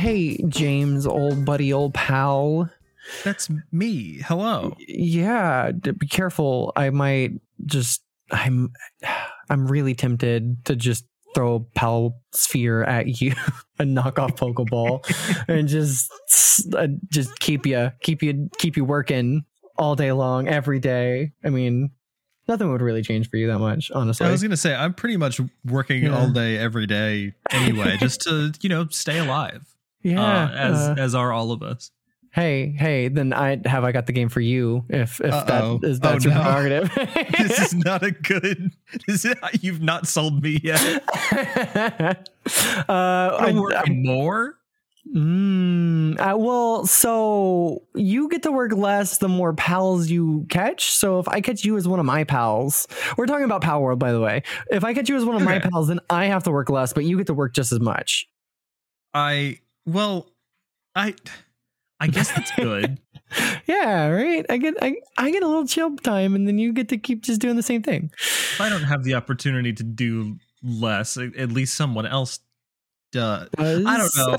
Hey, James, old buddy, old pal. That's me. Hello. Yeah, be careful. I might just. I'm. I'm really tempted to just throw a pal sphere at you, a knockoff Pokeball, and just uh, just keep you keep you keep you working all day long, every day. I mean, nothing would really change for you that much, honestly. I was gonna say I'm pretty much working Yeah. all day every day anyway, just to you know stay alive. Yeah. uh, as uh, as are all of us. hey, hey, then I have I got the game for you if if Uh-oh. that is Oh, that's your no. prerogative. this is not a good. This is, you've not sold me yet. uh, I, I'm more. Mm, uh, well, so you get to work less the more pals you catch. So if I catch you as one of my pals, we're talking about Pal World, by the way. If I catch you as one of my pals, then I have to work less, but you get to work just as much. I well, I I guess that's good. Yeah, right. I get I, I get a little chill time, and then you get to keep just doing the same thing. if I don't have the opportunity to do less, at least someone else does. I don't know.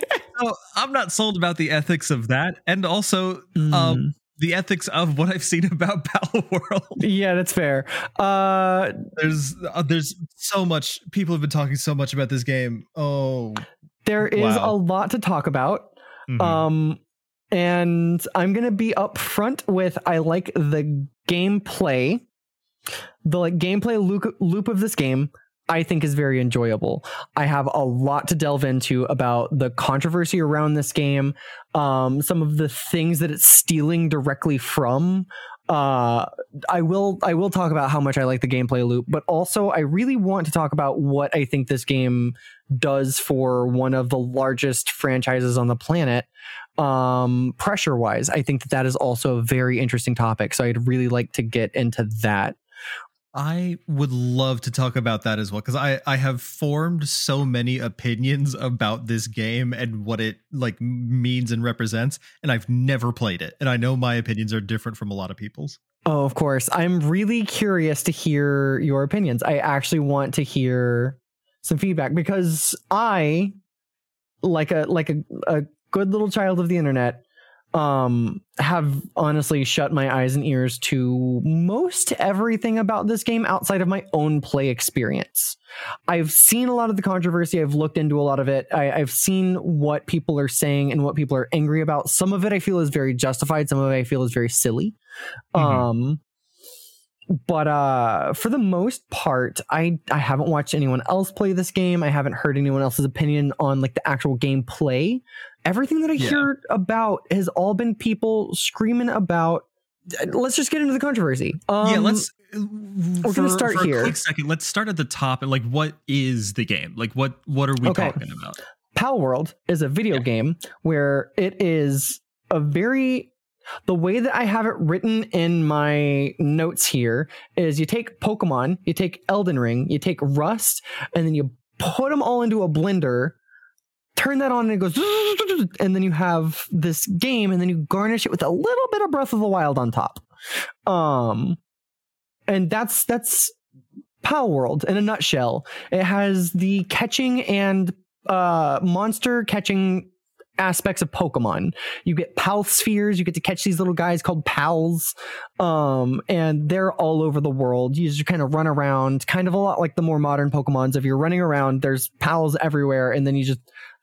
So I'm not sold about the ethics of that, and also Mm. um, the ethics of what I've seen about Battle World. yeah, that's fair. Uh, There's uh, there's so much. People have been talking so much about this game. Oh, there is Wow. a lot to talk about. mhm. Um, and I'm gonna be upfront with I like the gameplay, the like gameplay loop loop of this game. I think is very enjoyable. I have a lot to delve into about the controversy around this game, um, some of the things that it's stealing directly from. Uh, I will I will talk about how much I like the gameplay loop, but also I really want to talk about what I think this game does for one of the largest franchises on the planet um pressure wise i think that that is also a very interesting topic so i'd really like to get into that I would love to talk about that as well because I I have formed so many opinions about this game and what it like means and represents, and I've never played it, and I know my opinions are different from a lot of people's. oh of course i'm really curious to hear your opinions i actually want to hear some feedback because i like a like a, a good little child of the internet um have honestly shut my eyes and ears to most everything about this game outside of my own play experience. I've seen a lot of the controversy. I've looked into a lot of it. I, i've seen what people are saying and what people are angry about. Some of it i feel is very justified. Some of it i feel is very silly. Mhm. um but uh for the most part i i haven't watched anyone else play this game i haven't heard anyone else's opinion on like the actual gameplay everything that i Yeah. hear about has all been people screaming about let's just get into the controversy um yeah, let's. We're gonna start here. A quick second. Let's start at the top and like, what is the game? Like, what what are we Okay. talking about? Pal World is a video Yeah. game where it is a very the way that I have it written in my notes here is you take Pokemon, you take Elden Ring, you take Rust, and then you put them all into a blender, turn that on and it goes and then you have this game and then you garnish it with a little bit of Breath of the Wild on top. Um and that's that's Pal World in a nutshell. It has the catching and uh monster catching aspects of Pokemon. You get pal spheres, you get to catch these little guys called pals. Um and they're all over the world. You just kind of run around, kind of a lot like the more modern Pokemons. If you're running around, there's pals everywhere and then you just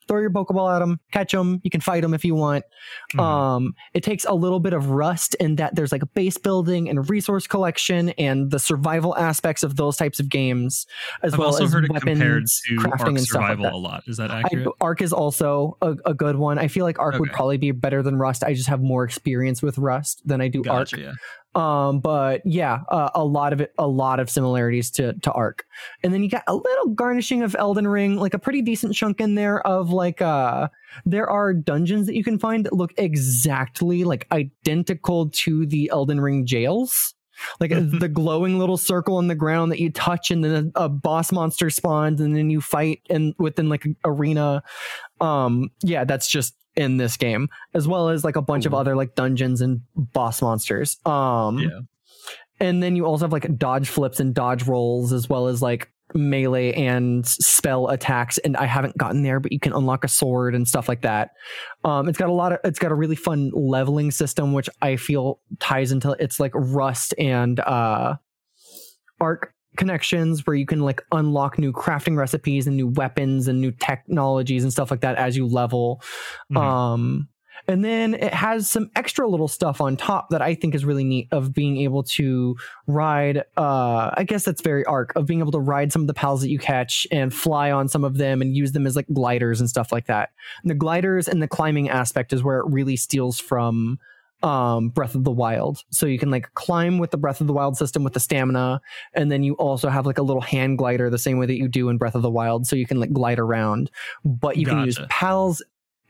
throw your Pokeball at them, catch them, you can fight them if you want. Mhm. Um, it takes a little bit of rust in that there's like a base building and resource collection and the survival aspects of those types of games, as I've well also as heard it compared to crafting, Ark and stuff like Survival a lot. Is that I, accurate? Ark is also a, a good one. I feel like Ark would probably be better than Rust. I just have more experience with Rust than I do gotcha. Ark. Yeah. Um, but yeah, uh, a lot of it, a lot of similarities to to Ark, and then you got a little garnishing of Elden Ring, like a pretty decent chunk in there of like uh, there are dungeons that you can find that look exactly like identical to the Elden Ring jails. Like the glowing little circle on the ground that you touch, and then a, a boss monster spawns, and then you fight and within like an arena. Um, yeah, that's just in this game, as well as like a bunch of other like dungeons and boss monsters. Um, Yeah. and then you also have like dodge flips and dodge rolls, as well as like melee and spell attacks and i haven't gotten there but you can unlock a sword and stuff like that um it's got a lot of it's got a really fun leveling system which i feel ties into it's like rust and uh Ark connections where you can like unlock new crafting recipes and new weapons and new technologies and stuff like that as you level Mhm. um and then it has some extra little stuff on top that I think is really neat of being able to ride uh I guess that's very Ark of being able to ride some of the pals that you catch and fly on some of them and use them as like gliders and stuff like that. And the gliders and the climbing aspect is where it really steals from um Breath of the Wild. So you can like climb with the Breath of the Wild system with the stamina and then you also have like a little hand glider the same way that you do in Breath of the Wild so you can like glide around. But you can use pals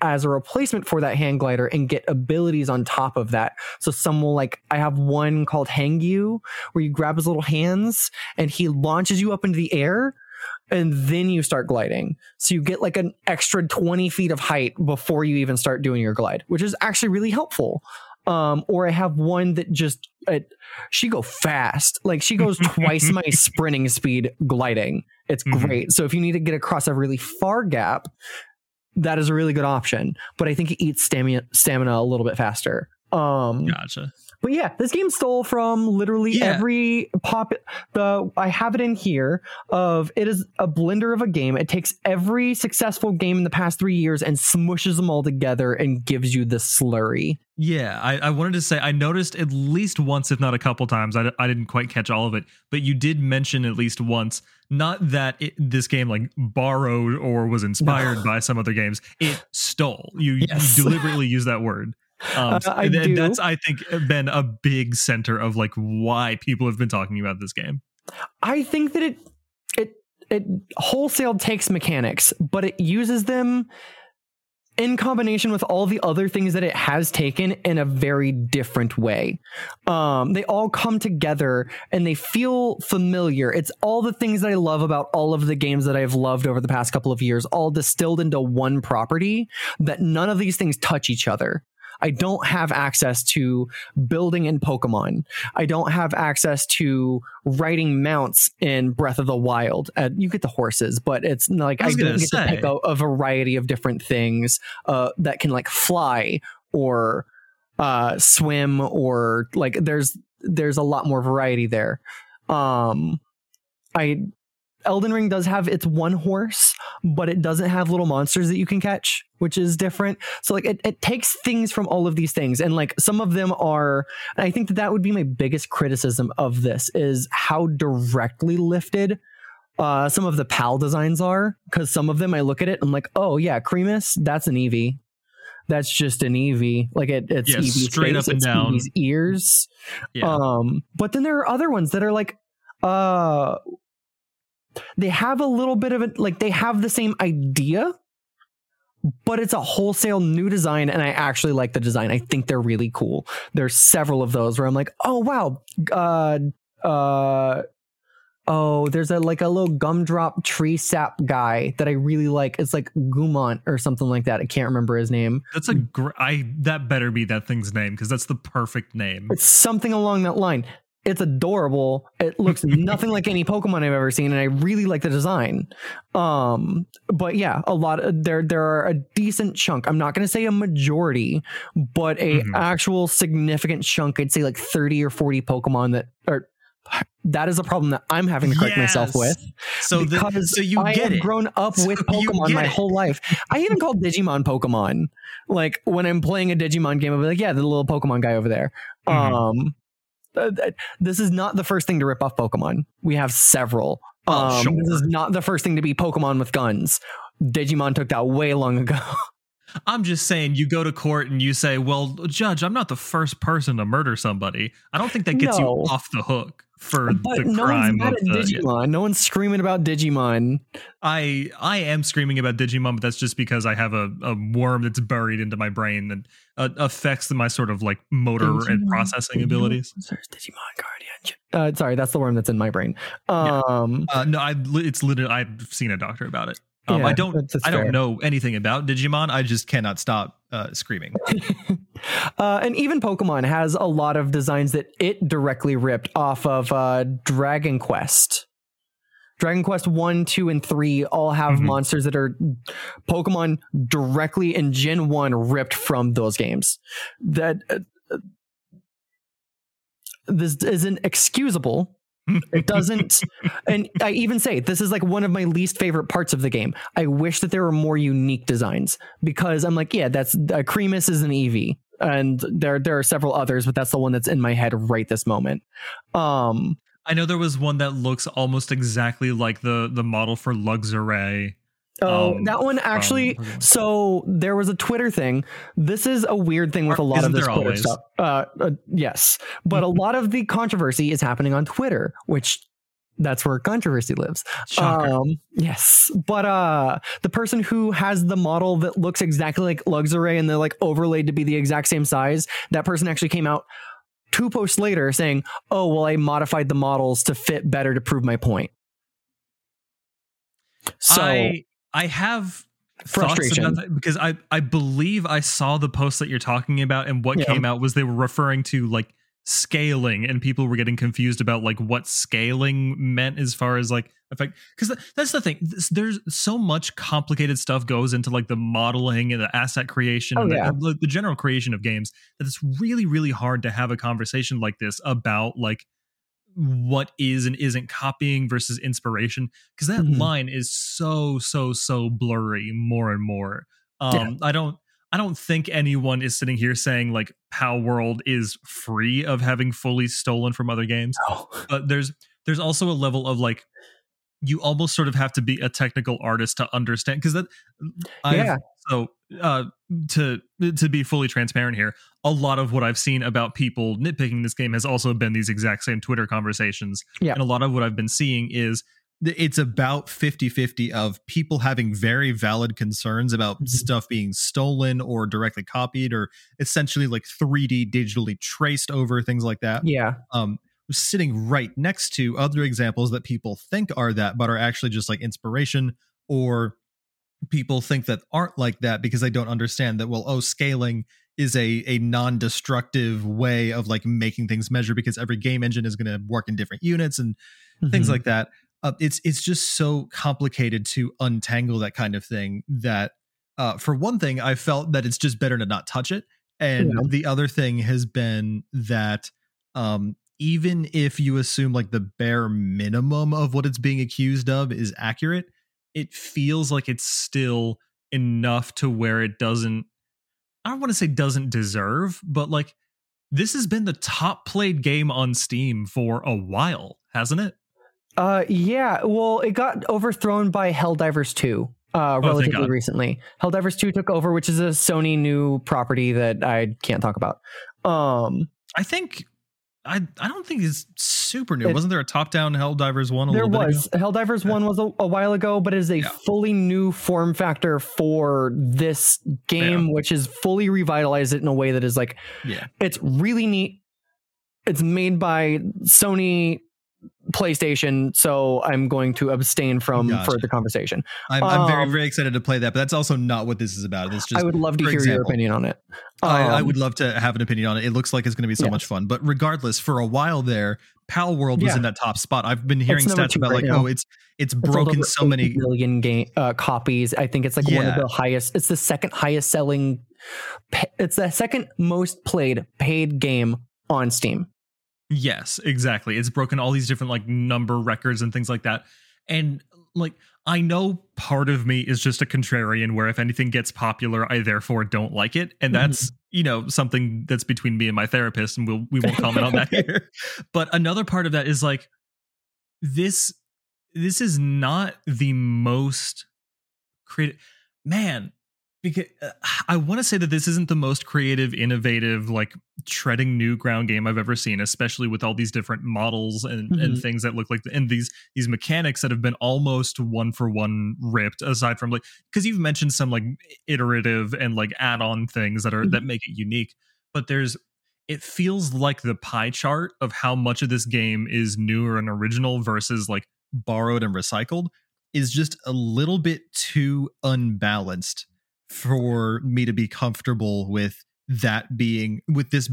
as a replacement for that hand glider and get abilities on top of that. So some will like I have one called Hangyu where you grab his little hands and he launches you up into the air and then you start gliding. So you get like an extra 20 feet of height before you even start doing your glide, which is actually really helpful. Um, or I have one that just it, she go fast, like she goes twice my sprinting speed gliding. It's Mhm. great. So if you need to get across a really far gap, that is a really good option. But I think it eats stamina stamina a little bit faster. Um, Gotcha. But yeah, this game stole from literally Yeah. every pop. The I have it in here of it is a blender of a game. It takes every successful game in the past three years and smushes them all together and gives you the slurry. Yeah, I, I wanted to say I noticed at least once, if not a couple times. I, I didn't quite catch all of it, but you did mention at least once. Not that it, this game like borrowed or was inspired by some other games. It stole. You, Yes. you deliberately use that word. Um, Uh, I do. That's I think been a big center of like why people have been talking about this game. I think that it it it wholesale takes mechanics, but it uses them in combination with all the other things that it has taken in a very different way. Um, they all come together and they feel familiar. It's all the things that I love about all of the games that I've loved over the past couple of years, all distilled into one property that none of these things touch each other. I don't have access to building in Pokemon. I don't have access to riding mounts in Breath of the Wild. Uh, you get the horses, but it's like I I, don't get to pick a, a variety of different things uh, that can like fly or uh, swim or like there's there's a lot more variety there. Um, I Elden Ring does have its one horse, but it doesn't have little monsters that you can catch, which is different. So like it, it takes things from all of these things, and like some of them are. I think that that would be my biggest criticism of this is how directly lifted uh, some of the PAL designs are. Because some of them, I look at it, and I'm like, oh yeah, Cremis, that's an Eevee. That's just an Eevee. Like it, it's Eevee's straight face, up and down. Eevee's ears. Yeah. Um, but then there are other ones that are like, uh, they have a little bit of it, like they have the same idea, but it's a wholesale new design, and I actually like the design. I think they're really cool. There's several of those where I'm like, oh wow, uh, uh. Oh, there's a like a little gumdrop tree sap guy that I really like. It's like Gumont or something like that. I can't remember his name. that's a gr- I that better be that thing's name because that's the perfect name. It's something along that line. It's adorable. It looks nothing like any Pokemon I've ever seen, and I really like the design. Um, but yeah, a lot of there there are a decent chunk. I'm not going to say a majority, but a Mhm. actual significant chunk. I'd say like 30 or 40 Pokemon that are. That is a problem that I'm having to correct myself with So the, because so you I get have it. grown up So with Pokemon my it. whole life. I even call Digimon Pokemon. Like when I'm playing a Digimon game, I'll be like, yeah, the little Pokemon guy over there. Mhm. Um, th- th- this is not the first thing to rip off Pokemon. We have several. Oh, um, This is not the first thing to be Pokemon with guns. Digimon took that way long ago. I'm just saying, you go to court and you say, "Well, judge, I'm not the first person to murder somebody." I don't think that gets No. you off the hook for but the no crime one's of the. Digimon. No one's screaming about Digimon. I I am screaming about Digimon, but that's just because I have a, a worm that's buried into my brain that uh, affects my sort of like motor and processing Digimon, abilities. There's Digimon Guardian. Uh, sorry, that's the worm that's in my brain. Yeah. Um, Uh, no, I it's literally I've seen a doctor about it. Um, yeah, I don't I don't know anything about Digimon. I just cannot stop uh, screaming. uh, and even Pokemon has a lot of designs that it directly ripped off of uh, Dragon Quest. Dragon Quest 1, 2, and 3 all have Mhm. monsters that are Pokemon directly in Gen 1 ripped from those games. That uh, uh, this isn't excusable. It doesn't, and I even say this is like one of my least favorite parts of the game. I wish that there were more unique designs because I'm like, yeah, that's uh, Cremis is an Eevee, and there there are several others, but that's the one that's in my head right this moment. Um, I know there was one that looks almost exactly like the the model for Luxray. Oh, um, that one actually. from Pokemon. So there was a Twitter thing. This is a weird thing with a lot of this Twitter always? stuff. Uh, uh, yes, but a lot of the controversy is happening on Twitter, which that's where controversy lives. Um, yes, but uh, the person who has the model that looks exactly like Luxray and they're like overlaid to be the exact same size, that person actually came out two posts later saying, "Oh, well, I modified the models to fit better to prove my point." So I I have Frustration. because I I believe I saw the post that you're talking about and what Yeah. came out was they were referring to like scaling and people were getting confused about like what scaling meant as far as like effect because that's the thing This- there's so much complicated stuff goes into like the modeling and the asset creation Oh, and yeah. the, the general creation of games that it's really really hard to have a conversation like this about like what is and isn't copying versus inspiration because that Mhm. line is so so so blurry more and more um Yeah. i don't i don't think anyone is sitting here saying like Pal World is free of having fully stolen from other games Oh. but there's there's also a level of like you almost sort of have to be a technical artist to understand because that I've, Yeah. so uh to to be fully transparent here a lot of what i've seen about people nitpicking this game has also been these exact same twitter conversations Yeah. and a lot of what i've been seeing is it's about 50-50 of people having very valid concerns about Mhm. stuff being stolen or directly copied or essentially like 3d digitally traced over things like that Yeah. um sitting right next to other examples that people think are that but are actually just like inspiration or people think that aren't like that because they don't understand that well oh scaling is a a non-destructive way of like making things measure because every game engine is going to work in different units and things Mhm. like that. Uh, it's it's just so complicated to untangle that kind of thing that uh, for one thing, I felt that it's just better to not touch it, and Yeah. the other thing has been that um, even if you assume like the bare minimum of what it's being accused of is accurate, it feels like it's still enough to where it doesn't. I don't want to say doesn't deserve, but like this has been the top played game on Steam for a while, hasn't it? Uh, yeah. Well, it got overthrown by Helldivers 2 uh, thank relatively recently. Helldivers 2 took over, which is a Sony new property that I can't talk about. Um, I think I I don't think it's super new. It- Wasn't there a top down Helldivers one a there little bit was ago? Helldivers 1 was a, a while ago, but it is a Yeah. fully new form factor for this game, which is fully revitalized it in a way that is like, Yeah. it's really neat. It's made by Sony PlayStation, so I'm going to abstain from Gotcha. further conversation. I'm, I'm very Um, very excited to play that, but that's also not what this is about. It's just I would love to hear your opinion on it. I, I Um, would love to have an opinion on it. It looks like it's going to be so Yes. much fun. But regardless, for a while there, Pal World was Yeah. in that top spot. I've been hearing stats about right like, now. oh, it's it's It's broken so many. million game uh, copies. I think it's like one of the highest. It's the second highest selling. It's the second most played paid game on Steam. Yes, exactly. It's broken all these different like number records and things like that. And like I know part of me is just a contrarian where if anything gets popular, I therefore don't like it. And mm-hmm. that's, you know, something that's between me and my therapist, and we'll we won't comment on that here. But another part of that is like this this is not the most creative man because uh, I want to say that this isn't the most creative, innovative, like treading new ground game I've ever seen, especially with all these different models and, and Mhm. things that look like and these these mechanics that have been almost one for one ripped. Aside from like because you've mentioned some like iterative and like add on things that are that make it unique, but there's it feels like the pie chart of how much of this game is newer and original versus like borrowed and recycled is just a little bit too unbalanced for me to be comfortable with that being with this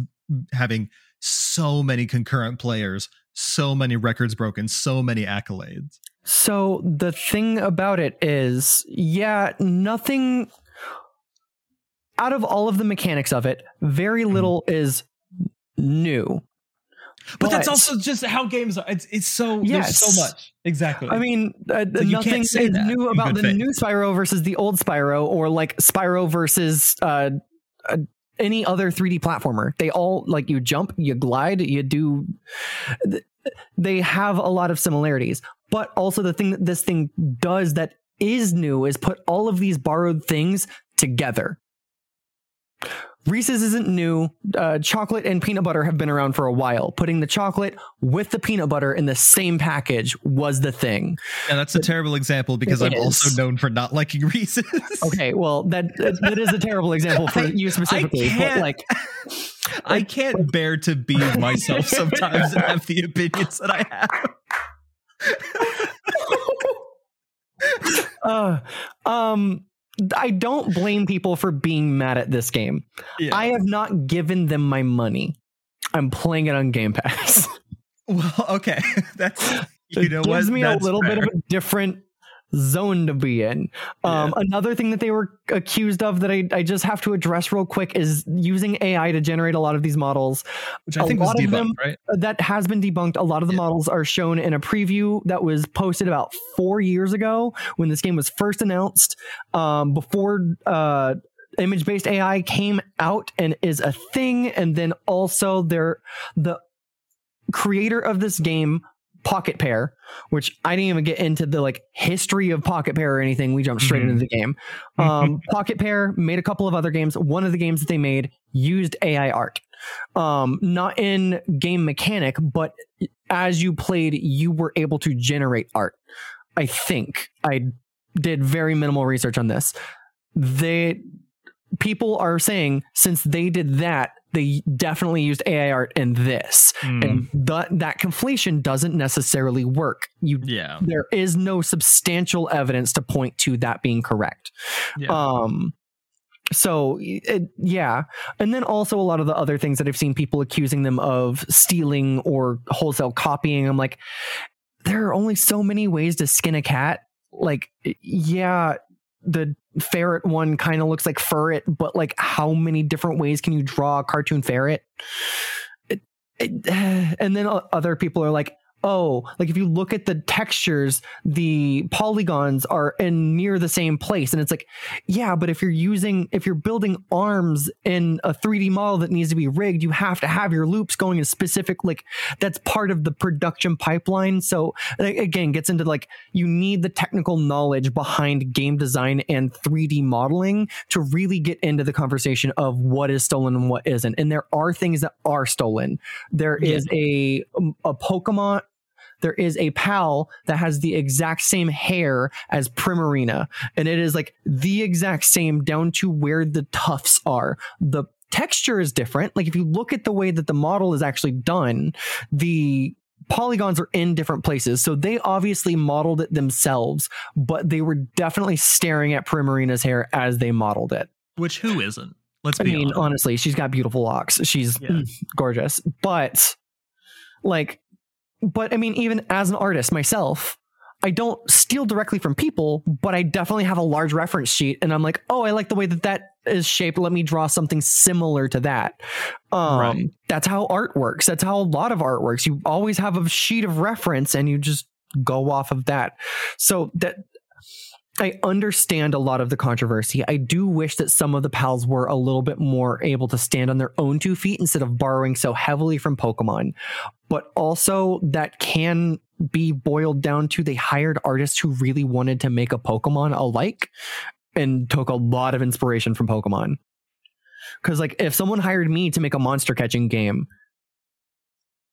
having so many concurrent players so many records broken, so many accolades. So the thing about it is, yeah, nothing out of all of the mechanics of it, very Mm-hmm. little is new. But, that's also just how games are. It's it's so Yes. there's so much. Exactly. I mean, uh, you nothing say is new about the faith. new Spyro versus the old Spyro, or like Spyro versus uh, uh, any other 3D platformer. They all like you jump, you glide, you do. They have a lot of similarities, but also the thing that this thing does that is new is put all of these borrowed things together. Reese's isn't new. Uh, chocolate and peanut butter have been around for a while. Putting the chocolate with the peanut butter in the same package was the thing. And that's a terrible example because I'm also known for not liking Reese's. Okay, well that that is a terrible example for I- you specifically. But like, I can't bear to be myself sometimes and have the opinions that I have. uh, um, I don't blame people for being mad at this game. Yeah. I have not given them my money. I'm playing it on Game Pass. well, okay. That's you it know gives what? me a That's little bit of a different zone to be in. Um, Another thing that they were accused of that I, I just have to address real quick is using AI to generate a lot of these models. which I a think was debunked, them- right? That has been debunked. A lot of the Yeah. models are shown in a preview that was posted about four years ago when this game was first announced. Um, before uh, image based AI came out and is a thing, and then also there the creator of this game. Pocket Pair, which I didn't even get into the like history of Pocket Pair or anything. We jumped straight Mhm. into the game. Um, Pocket Pair made a couple of other games. One of the games that they made used AI art um not in game mechanic but as you played you were able to generate art i think i did very minimal research on this they people are saying since they did that they definitely used ai art in this Mm. and that that conflation doesn't necessarily work you Yeah. there is no substantial evidence to point to that being correct Yeah. um so it, yeah and then also a lot of the other things that i've seen people accusing them of stealing or wholesale copying i'm like there are only so many ways to skin a cat like yeah the ferret one kind of looks like ferret but like how many different ways can you draw a cartoon ferret? It, it, and then other people are like oh like if you look at the textures the polygons are in near the same place. And it's like yeah but if you're using if you're building arms in a 3d model that needs to be rigged you have to have your loops going in specific like that's part of the production pipeline. So again gets into like you need the technical knowledge behind game design and 3d modeling to really get into the conversation of what is stolen and what isn't. And there are things that are stolen. There is a a pokemon there is a pal that has the exact same hair as Primarina, and it is like the exact same down to where the tufts are. The texture is different. Like if you look at the way that the model is actually done, the polygons are in different places. So they obviously modeled it themselves, but they were definitely staring at Primarina's hair as they modeled it. Which who isn't? Let's I be mean, honest. honestly, she's got beautiful locks. She's Yeah. gorgeous. But like but I mean even as an artist myself, I don't steal directly from people, but I definitely have a large reference sheet and I'm like, "Oh, I like the way that that is shaped. Let me draw something similar to that." Um Right. that's how art works. That's how a lot of art works. You always have a sheet of reference and you just go off of that. So that I understand a lot of the controversy. I do wish that some of the pals were a little bit more able to stand on their own two feet instead of borrowing so heavily from Pokemon. But also, that can be boiled down to they hired artists who really wanted to make a Pokemon alike and took a lot of inspiration from Pokemon. Because, like, if someone hired me to make a monster catching game,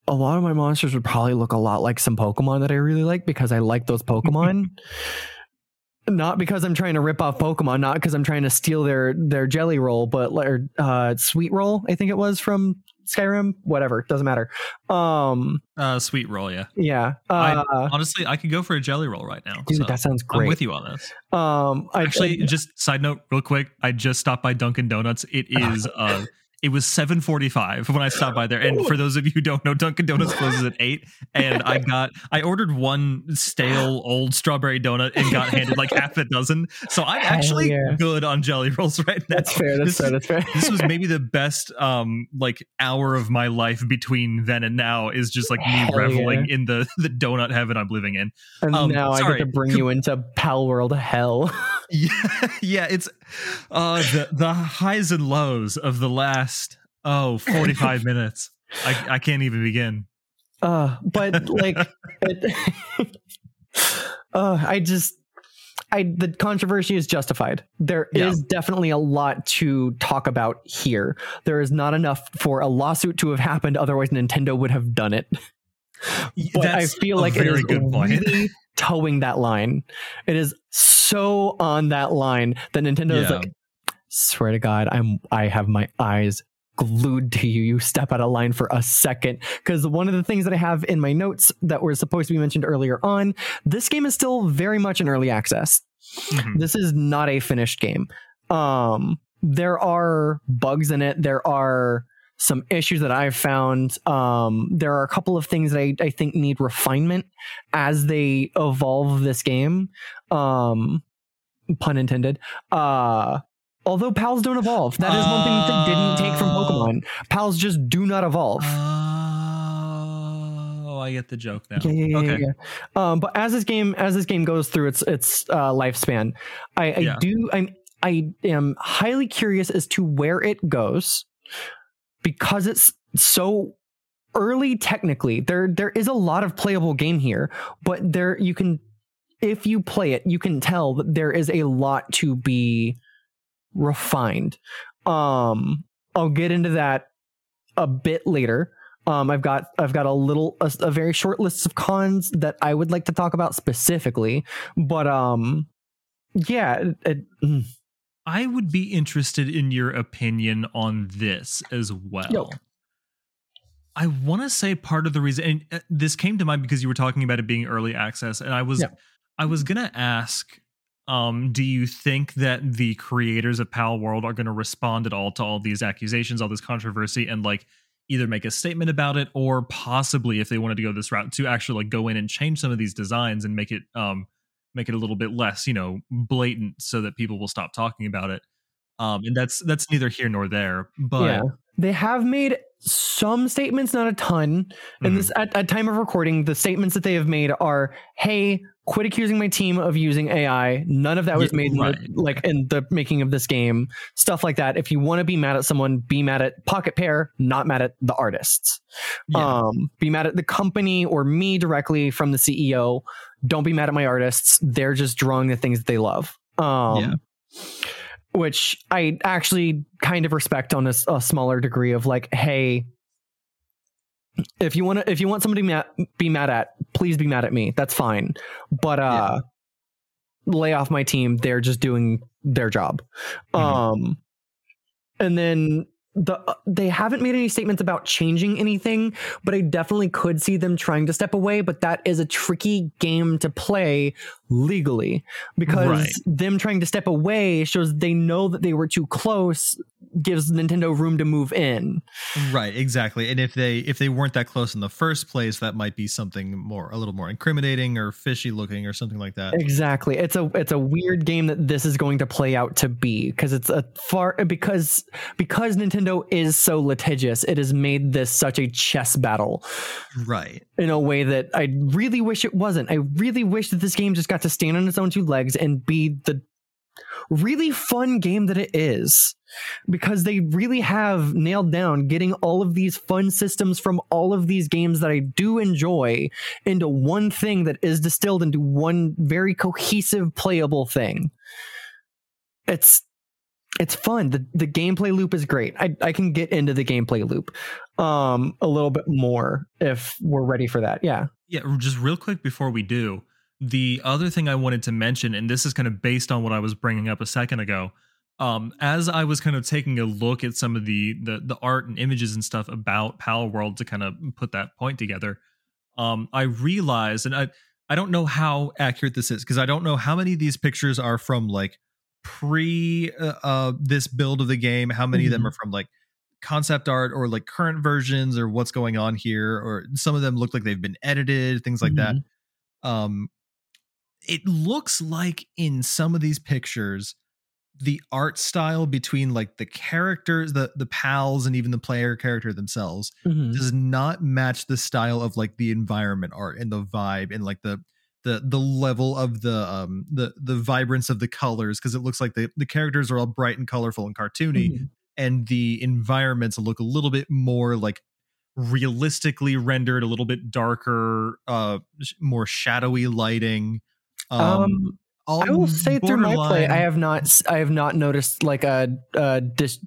a lot of my monsters would probably look a lot like some Pokemon that I really like because I like those Pokemon. Not because I'm trying to rip off Pokemon, not because I'm trying to steal their their jelly roll, but or, uh, sweet roll, I think it was from Skyrim. Whatever, doesn't matter. Um, Uh, sweet roll, yeah. yeah. I- Uh, Honestly, I could go for a jelly roll right now. dude, so that sounds great. I'm with you on this. Um, I, Actually, I- just side note, real quick. I just stopped by Dunkin' Donuts. It is uh, It was 7:45 when I stopped by there. And for those of you who don't know, Dunkin' Donuts closes at 8 and I got I ordered one stale old strawberry donut and got handed like half a dozen. So I'm actually yeah. good on jelly rolls right now. That's fair. That's This fair. That's fair. this was maybe the best um like hour of my life between then and now is just like me Hell reveling in the the donut heaven I'm living in. and um, now I sorry. get to bring you into Pal World hell. Yeah, yeah, it's uh the the highs and lows of the last oh 45 minutes. I I can't even begin. Uh, but like, it, uh, I just, I the controversy is justified. There is Yeah. definitely a lot to talk about here. There is not enough for a lawsuit to have happened. Otherwise, Nintendo would have done it. But I That's feel a like it very is good point. really toeing that line. It is so on that line that Nintendo is like, swear to God, I'm I have my eyes glued to you. You step out of line for a second. Because one of the things that I have in my notes that were supposed to be mentioned earlier on, this game is still very much in early access. Mhm. This is not a finished game. Um, there are bugs in it. There are some issues that I've found. Um, there are a couple of things that I, I think need refinement as they evolve this game. Um, pun intended. Uh, although pals don't evolve, that is one thing that they didn't take from Oh. Pokemon. Pals just do not evolve. Oh, I get the joke now. Yeah, yeah, yeah, okay. yeah, yeah. Um, but as this game as this game goes through its its uh, lifespan, I, I Yeah. do I'm I am highly curious as to where it goes because it's so early technically. There there is a lot of playable game here, but there you can if you play it, you can tell that there is a lot to be refined. Um, I'll get into that a bit later. Um, I've got I've got a little a, a very short list of cons that I would like to talk about specifically, but um, yeah, it, it, mm, I would be interested in your opinion on this as well. Yo. I want to say part of the reason, and uh, this came to mind because you were talking about it being early access, and I was, Yeah. I was gonna ask, um, do you think that the creators of Pal World are going to respond at all to all these accusations, all this controversy, and like either make a statement about it, or possibly, if they wanted to go this route, to actually like go in and change some of these designs and make it, um, make it a little bit less, you know, blatant, so that people will stop talking about it. Um, and that's that's neither here nor there. But yeah, they have made some statements, not a ton. And Mhm. this at, at time of recording, the statements that they have made are, "Hey, quit accusing my team of using AI. None of that was Yeah, made in the, like in the making of this game. Stuff like that. If you want to be mad at someone, be mad at Pocket Pair, not mad at the artists. Yeah. Um, be mad at the company or me directly from the CEO. Don't be mad at my artists. They're just drawing the things that they love. Um, Yeah. Which I actually kind of respect on a smaller degree of like, hey, if you want to, if you want somebody to ma- be mad at, please be mad at me. That's fine. But uh, lay off my team. They're just doing their job. Mhm. Um, and then the uh, they haven't made any statements about changing anything, but I definitely could see them trying to step away. But that is a tricky game to play legally because Right. them trying to step away shows they know that they were too close, gives Nintendo room to move in. Right, exactly. And if they if they weren't that close in the first place, that might be something more a little more incriminating or fishy looking or something like that. Exactly. It's a it's a weird game that this is going to play out to be because it's a far because because Nintendo is so litigious, it has made this such a chess battle Right. in a way that I really wish it wasn't. I really wish that this game just got to stand on its own two legs and be the really fun game that it is because they really have nailed down getting all of these fun systems from all of these games that I do enjoy into one thing that is distilled into one very cohesive playable thing. It's it's fun. The the gameplay loop is great. I I can get into the gameplay loop um a little bit more if we're ready for that. Yeah. Yeah, just real quick before we do, the other thing I wanted to mention, and this is kind of based on what I was bringing up a second ago. Um, as I was kind of taking a look at some of the the, the art and images and stuff about Pal World to kind of put that point together, um, I realized, and I I don't know how accurate this is because I don't know how many of these pictures are from like pre uh, uh this build of the game, how many of them Mhm. are from like concept art or like current versions or what's going on here or some of them look like they've been edited things like that um it looks like in some of these pictures the art style between like the characters the the pals and even the player character themselves Mhm. does not match the style of like the environment art and the vibe and like the the the level of the um the the vibrance of the colors because it looks like the the characters are all bright and colorful and cartoony Mhm. and the environments look a little bit more like realistically rendered a little bit darker uh more shadowy lighting um, Um, I will say through my play, I have not, I have not noticed like a, a dis,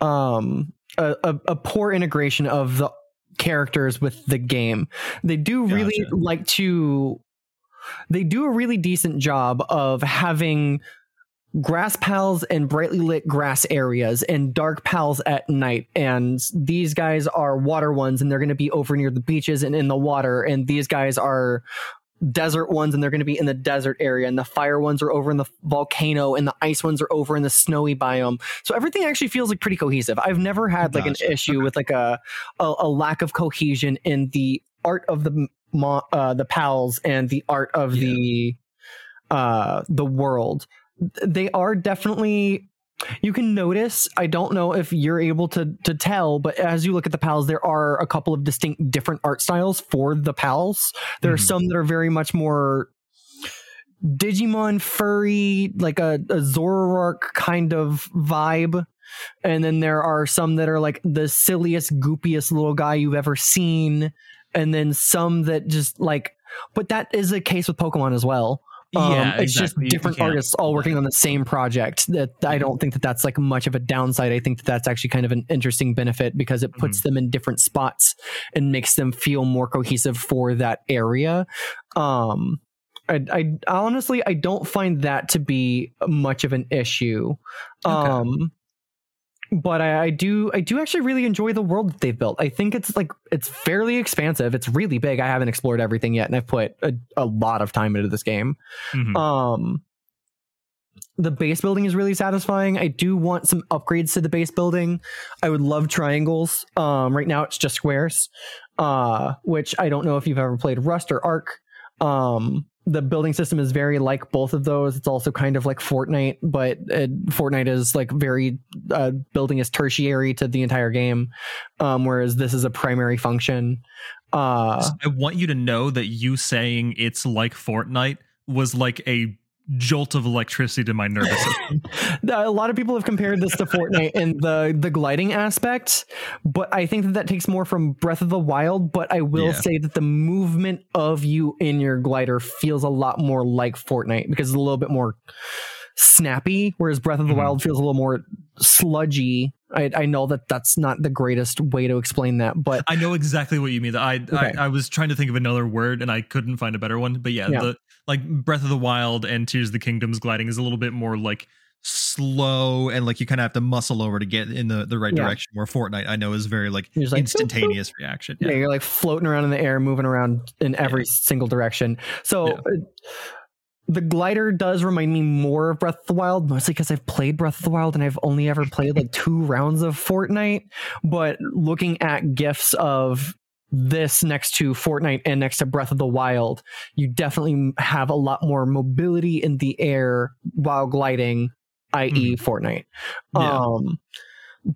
um, a, a, a poor integration of the characters with the game. They do really like to, they do a really decent job of having grass pals and brightly lit grass areas and dark pals at night and these guys are water ones and they're going to be over near the beaches and in the water and these guys are desert ones and they're going to be in the desert area and the fire ones are over in the volcano and the ice ones are over in the snowy biome so everything actually feels like pretty cohesive i've never had like Gotcha. an issue with like a, a a lack of cohesion in the art of the uh the pals and the art of Yeah. the uh the world they are definitely you can notice i don't know if you're able to to tell but as you look at the pals there are a couple of distinct different art styles for the pals. There are Mhm. some that are very much more digimon furry like a, a zoroark kind of vibe. And then there are some that are like the silliest goopiest little guy you've ever seen. And then some that just like but that is a case with pokemon as well um, yeah, it's just exactly. You different artists all working on the same project. That I don't think that that's like much of a downside. I think that that's actually kind of an interesting benefit because it puts them in different spots and makes them feel more cohesive for that area. Um, I, I honestly I don't find that to be much of an issue. Okay. Um, but I, I do I do actually really enjoy the world that they've built. I think it's like it's fairly expansive. It's really big. I haven't explored everything yet, and I've put a, a lot of time into this game. Mhm. Um, the base building is really satisfying. I do want some upgrades to the base building. I would love triangles. Um, right now it's just squares, uh, which I don't know if you've ever played Rust or Ark. Um, the building system is very like both of those. It's also kind of like Fortnite, but uh, Fortnite is like very uh, building is tertiary to the entire game, um, whereas this is a primary function. Uh, I want you to know that you saying it's like Fortnite was like a jolt of electricity to my nervous system. a lot of people have compared this to Fortnite in the the gliding aspect, but I think that that takes more from Breath of the Wild. But I will Yeah. say that the movement of you in your glider feels a lot more like Fortnite because it's a little bit more snappy, whereas Breath of the Mhm. Wild feels a little more sludgy. I, I know that that's not the greatest way to explain that, but I know exactly what you mean. I, Okay. I I was trying to think of another word and I couldn't find a better one. But yeah, Yeah. the like Breath of the Wild and Tears of the Kingdom's gliding is a little bit more like slow and like you kind of have to muscle over to get in the the right Yeah. direction where fortnite i know is very like like, boop, boop. instantaneous reaction yeah. yeah. you're like floating around in the air, moving around in every single direction. So Yeah. uh, the glider does remind me more of Breath of the Wild, mostly because I've played Breath of the Wild and I've only ever played like two rounds of Fortnite. But looking at gifs of this next to Fortnite and next to Breath of the Wild, you definitely have a lot more mobility in the air while gliding, i.e., Fortnite. Yeah. Um,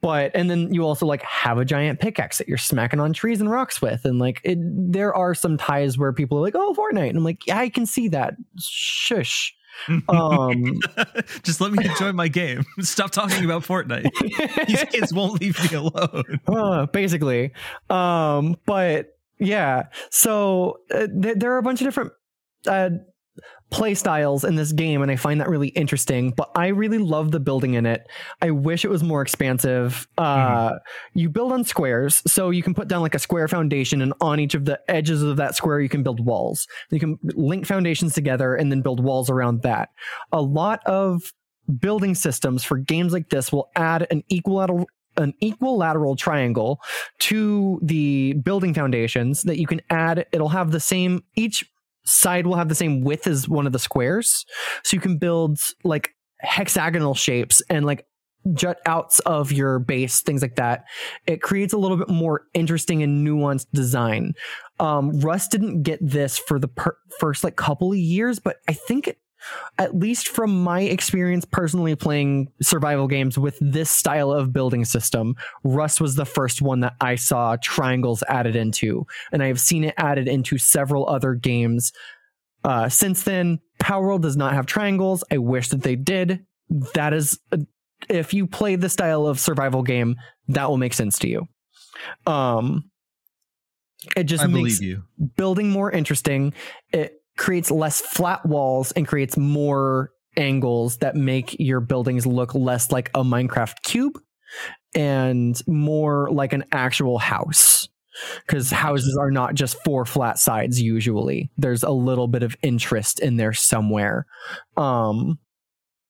but and then you also like have a giant pickaxe that you're smacking on trees and rocks with, and like it, there are some ties where people are like, "Oh, Fortnite," and I'm like, "Yeah, I can see that." Shush. Um, Just let me enjoy my game. Stop talking about Fortnite. These kids won't leave me alone. uh, basically. Um, but yeah, so uh, th- there are a bunch of different uh, play styles in this game, and I find that really interesting. But I really love the building in it. I wish it was more expansive. Uh, You build on squares, so you can put down like a square foundation, and on each of the edges of that square, you can build walls. You can link foundations together and then build walls around that. A lot of building systems for games like this will add an equilateral an equilateral triangle to the building foundations that you can add it'll have the same each side will have the same width as one of the squares so you can build like hexagonal shapes and like jut outs of your base, things like that. It creates a little bit more interesting and nuanced design. Um, Rust didn't get this for the per- first like couple of years, but I think it, at least from my experience personally playing survival games with this style of building system, Rust was the first one that I saw triangles added into, and I have seen it added into several other games. Uh, since then, Pal World does not have triangles. I wish that they did. That is, if you play the style of survival game, that will make sense to you. Um, it just I makes you. building more interesting. It creates less flat walls and creates more angles that make your buildings look less like a Minecraft cube and more like an actual house. Because houses are not just four flat sides usually. There's a little bit of interest in there somewhere. Um,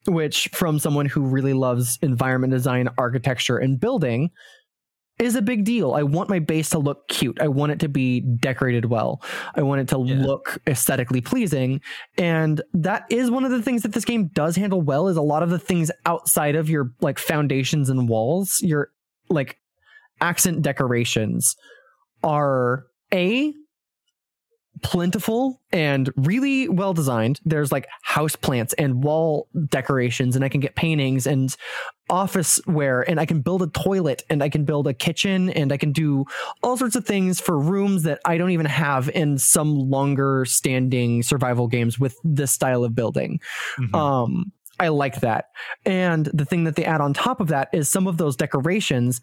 which, from someone who really loves environment design, architecture, and building, is a big deal. I want my base to look cute. I want it to be decorated well. I want it to Yeah. look aesthetically pleasing. And that is one of the things that this game does handle well is a lot of the things outside of your like foundations and walls, your like accent decorations are a plentiful and really well designed. There's like house plants and wall decorations, and I can get paintings and office wear, and I can build a toilet, and I can build a kitchen, and I can do all sorts of things for rooms that I don't even have in some longer standing survival games with this style of building. Mhm. Um, I like that. And the thing that they add on top of that is some of those decorations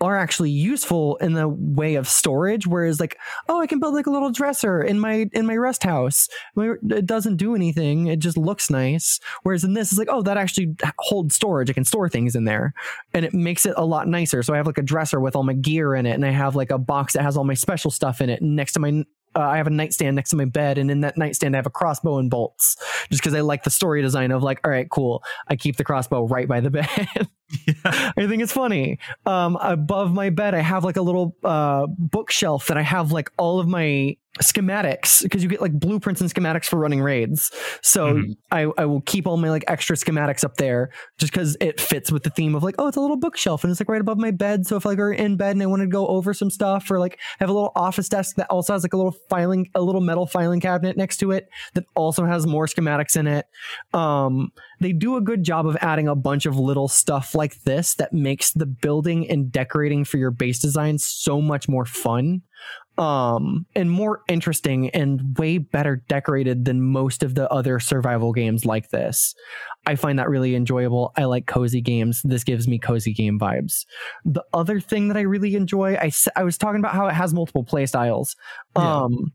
are actually useful in the way of storage whereas like oh i can build like a little dresser in my in my Rust house. It doesn't do anything. It just looks nice. Whereas in this is like oh that actually holds storage. I can store things in there. And it makes it a lot nicer. So i have like a dresser with all my gear in it and i have like a box that has all my special stuff in it next to my uh, I have a nightstand next to my bed, and in that nightstand, I have a crossbow and bolts, just because I like the story design of like, all right, cool. I keep the crossbow right by the bed. Yeah. I think it's funny. Um, above my bed, I have like a little uh, bookshelf that I have like all of my schematics because you get like blueprints and schematics for running raids. So Mhm. I, I will keep all my like extra schematics up there just because it fits with the theme of like, oh, it's a little bookshelf and it's like right above my bed. So if like we're in bed and I want to go over some stuff or like I have a little office desk that also has like a little filing, a little metal filing cabinet next to it that also has more schematics in it. Um, they do a good job of adding a bunch of little stuff like this that makes the building and decorating for your base design so much more fun um and more interesting and way better decorated than most of the other survival games like this. I find that really enjoyable. I like cozy games. This gives me cozy game vibes. The other thing that i really enjoy I, I was talking about how it has multiple play styles. Um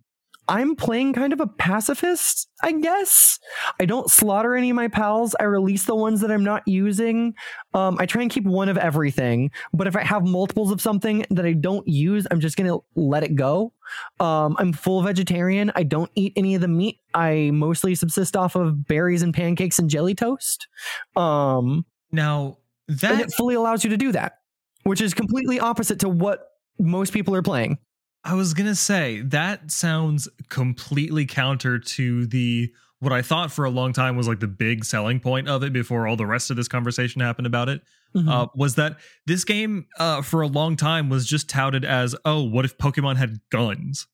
I'm playing kind of a pacifist, I guess. I don't slaughter any of my pals. I release the ones that I'm not using. Um, I try and keep one of everything, but if I have multiples of something that I don't use, I'm just gonna let it go. Um, I'm full vegetarian. I don't eat any of the meat. I mostly subsist off of berries and pancakes and jelly toast. Um, Now and that it fully allows you to do that, which is completely opposite to what most people are playing. I was gonna say that sounds completely counter to the what I thought for a long time was like the big selling point of it before all the rest of this conversation happened about it. Mhm. Uh, was that this game uh, for a long time was just touted as oh what if Pokemon had guns?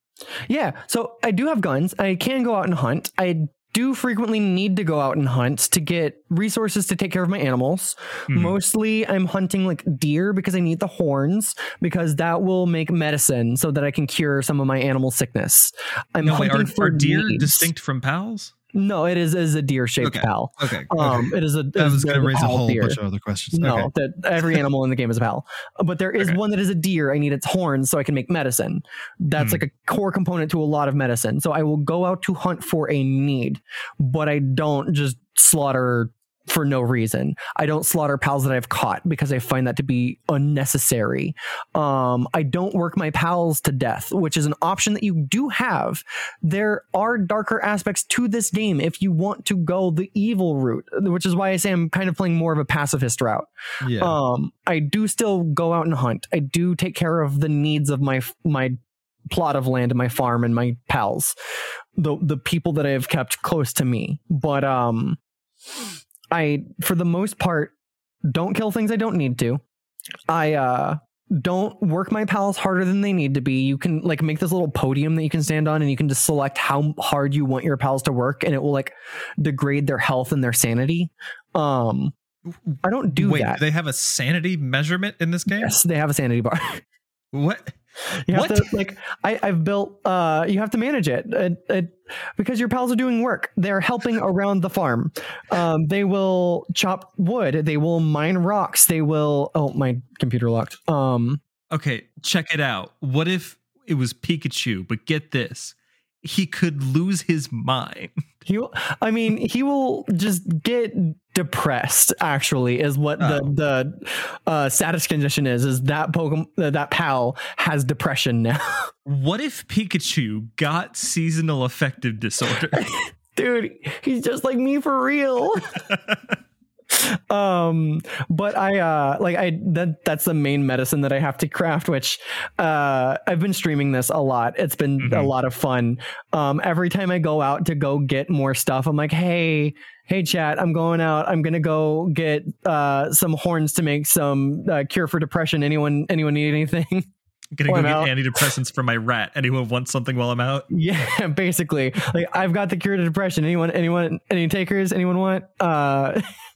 Yeah, so I do have guns. I can go out and hunt. I do frequently need to go out and hunt to get resources to take care of my animals. Mhm. Mostly I'm hunting like deer because I need the horns because that will make medicine so that I can cure some of my animal sickness. I'm No, wait, hunting are, for are deer needs. distinct from pals? No, it is is a deer shaped Okay. pal. Okay, Um, it is a that is was going to raise a whole deer. bunch of other questions. No, Okay. that every animal in the game is a pal. But there is Okay. one that is a deer. I need its horns so I can make medicine. That's Hmm. like a core component to a lot of medicine. So I will go out to hunt for a need, but I don't just slaughter for no reason. I don't slaughter pals that I've caught because I find that to be unnecessary. Um, I don't work my pals to death, which is an option that you do have. There are darker aspects to this game if you want to go the evil route, which is why I say I'm kind of playing more of a pacifist route. Yeah. Um, I do still go out and hunt. I do take care of the needs of my my plot of land and my farm and my pals, the the people that I have kept close to me. But um, I for the most part, don't kill things I don't need to. I uh don't work my pals harder than they need to be. You can like make this little podium that you can stand on and you can just select how hard you want your pals to work and it will like degrade their health and their sanity. Um I don't do Wait, that. they have a sanity measurement in this game? yes, they have a sanity bar. What? You have What? to like I, I've built uh you have to manage it. It, it because your pals are doing work. They're helping around the farm. Um they will chop wood, they will mine rocks, they will oh my computer locked. Um Okay, check it out. What if it was Pikachu? But get this, he could lose his mind. he will, I mean he will just get depressed actually is what the Oh. the uh status condition is is that Pokemon that pal has depression now. What if Pikachu got seasonal affective disorder? Dude, he's just like me for real. um but i uh like i that that's the main medicine that i have to craft which uh i've been streaming this a lot it's been a Mhm. lot of fun um every time i go out to go get more stuff i'm like hey hey chat i'm going out i'm gonna go get uh some horns to make some uh, cure for depression anyone anyone need anything I'm Gonna go get antidepressants for my rat. Anyone want something while I'm out? Yeah, basically. Like I've got the cure to depression. Anyone anyone any takers? Anyone want? Uh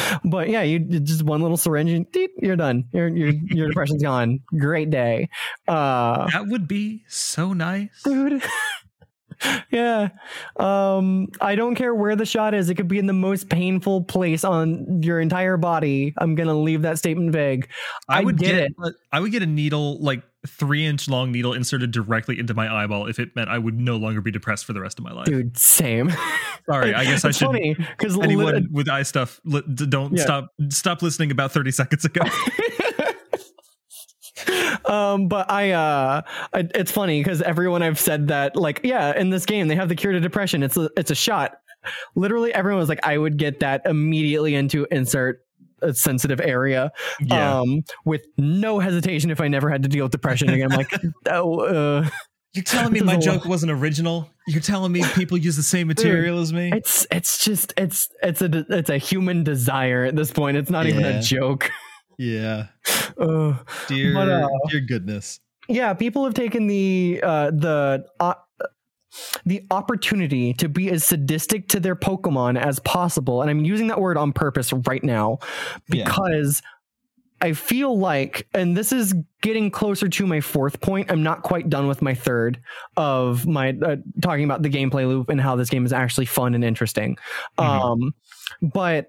but yeah, you just one little syringe and deep, you're done. Your your your depression's gone. Great day. Uh That would be so nice. dude. yeah. Um I don't care where the shot is. It could be in the most painful place on your entire body. I'm going to leave that statement vague. I, I would get get, it. I would get a needle, like three inch long needle, inserted directly into my eyeball if it meant I would no longer be depressed for the rest of my life. Dude, same. Sorry, I guess I should. funny cuz Anyone with eye stuff, li- don't Yeah. stop. Stop listening. About thirty seconds ago. um but i uh I, it's funny because everyone i've said that like yeah in this game they have the cure to depression it's a it's a shot literally everyone was like i would get that immediately into insert a sensitive area yeah. um with no hesitation if i never had to deal with depression again i'm like oh uh You're telling me my joke wasn't original? You're telling me people use the same material as me? it's it's just it's it's a it's a human desire at this point it's not even a joke Yeah. Ugh. Dear, But, uh, dear goodness. yeah people have taken the uh the uh, the opportunity to be as sadistic to their pokemon as possible and i'm using that word on purpose right now Yeah. because i feel like and this is getting closer to my fourth point i'm not quite done with my third of my uh, talking about the gameplay loop and how this game is actually fun and interesting Mhm. um but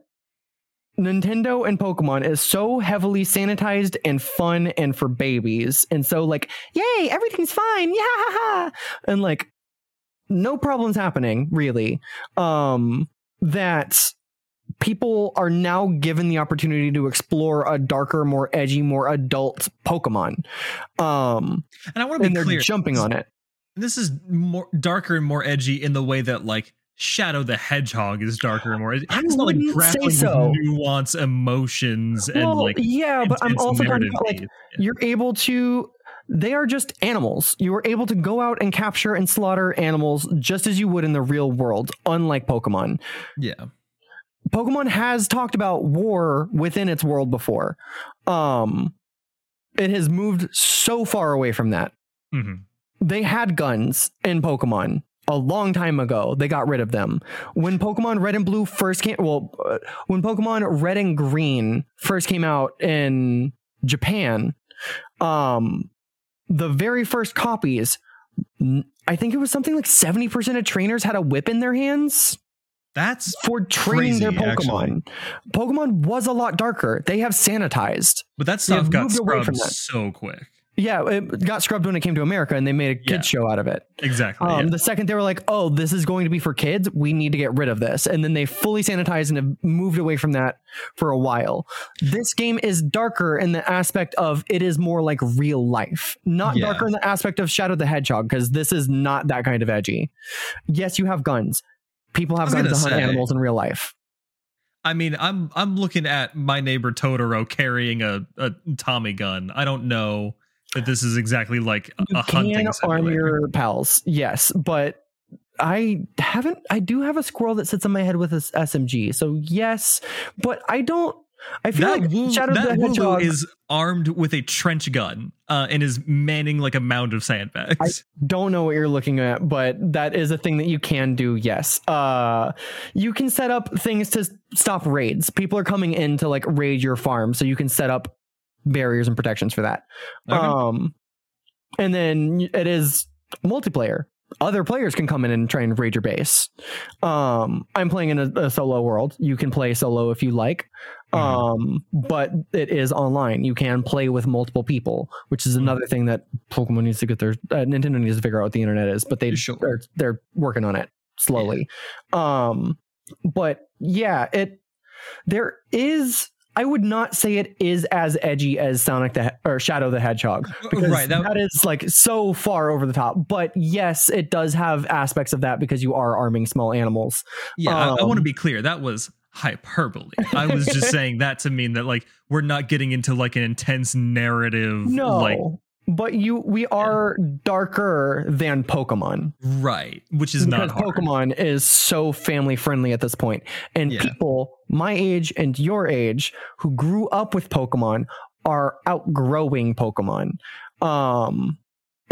Nintendo and Pokemon is so heavily sanitized and fun and for babies. And so like, yay, everything's fine. Yeah. And like no problems happening really. Um that people are now given the opportunity to explore a darker, more edgy, more adult Pokemon. Um and I want to be clear. jumping on it. This is more darker and more edgy in the way that like Shadow the Hedgehog is darker and more. edgy. I It's not like grappling so. with nuance, emotions, and like yeah, but I'm also talking narrative about like you're able to they are just animals. You are able to go out and capture and slaughter animals just as you would in the real world, unlike Pokemon. Yeah. Pokemon has talked about war within its world before. Um it has moved so far away from that. Mhm. They had guns in Pokemon a long time ago. They got rid of them. When Pokemon Red and Blue first came, well, uh, when Pokemon Red and Green first came out in Japan, um, the very first copies, I think it was something like 70% of trainers had a whip in their hands That's for training their Crazy, Pokemon. Pokemon was a lot darker. They have sanitized. but that stuff got scrubbed so quick. Yeah, it got scrubbed when it came to America and they made a kids Yeah. show out of it. Exactly. Um, yeah. The second they were like, "Oh, this is going to be for kids. We need to get rid of this," and then they fully sanitized and have moved away from that for a while. This game is darker in the aspect of it is more like real life, not Yeah. darker in the aspect of Shadow the Hedgehog because this is not that kind of edgy. Yes, you have guns. People have guns to hunt say- animals in real life. I mean, I'm I'm looking at my neighbor Totoro carrying a, a Tommy gun. I don't know that this is exactly like a, You a hunting can arm your pals, yes, but I haven't. I do have a squirrel that sits on my head with a SMG, so yes, but I don't. I feel that like Woo- Shadow that the Hedgehog is armed with a trench gun uh, and is manning like a mound of sandbags. I don't know what you're looking at, but that is a thing that you can do. Yes. Uh, you can set up things to stop raids. People are coming in to like raid your farm, so you can set up barriers and protections for that. Okay. Um, and then it is multiplayer. Other players can come in and try and raid your base. Um, I'm playing in a, a solo world. You can play solo if you like. Mhm. Um, but it is online. You can play with multiple people, which Mm-hmm. is another thing that Pokemon needs to get their uh, Nintendo needs to figure out what the internet is. But they Sure. they're, they're working on it slowly. Um, but yeah, it there is. I would not say it is as edgy as Sonic the or Shadow the Hedgehog because right. That, that is like so far over the top. But yes, it does have aspects of that because you are arming small animals. yeah, I, I want to um, be clear. That was hyperbole. I was just saying that to mean that like we're not getting into like an intense narrative. No, like but you we are darker than Pokemon right, which is because not hard. Pokemon is so family friendly at this point, and Yeah. people my age and your age who grew up with Pokemon are outgrowing Pokemon. Um,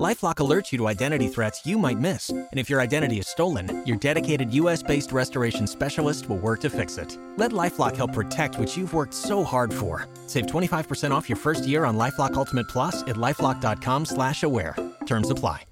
Lifelock alerts you to identity threats you might miss. And if your identity is stolen, your dedicated US based restoration specialist will work to fix it. Let Lifelock help protect what you've worked so hard for. Save 25% off your first year on Lifelock Ultimate Plus at lifelock.com slash aware. Terms apply.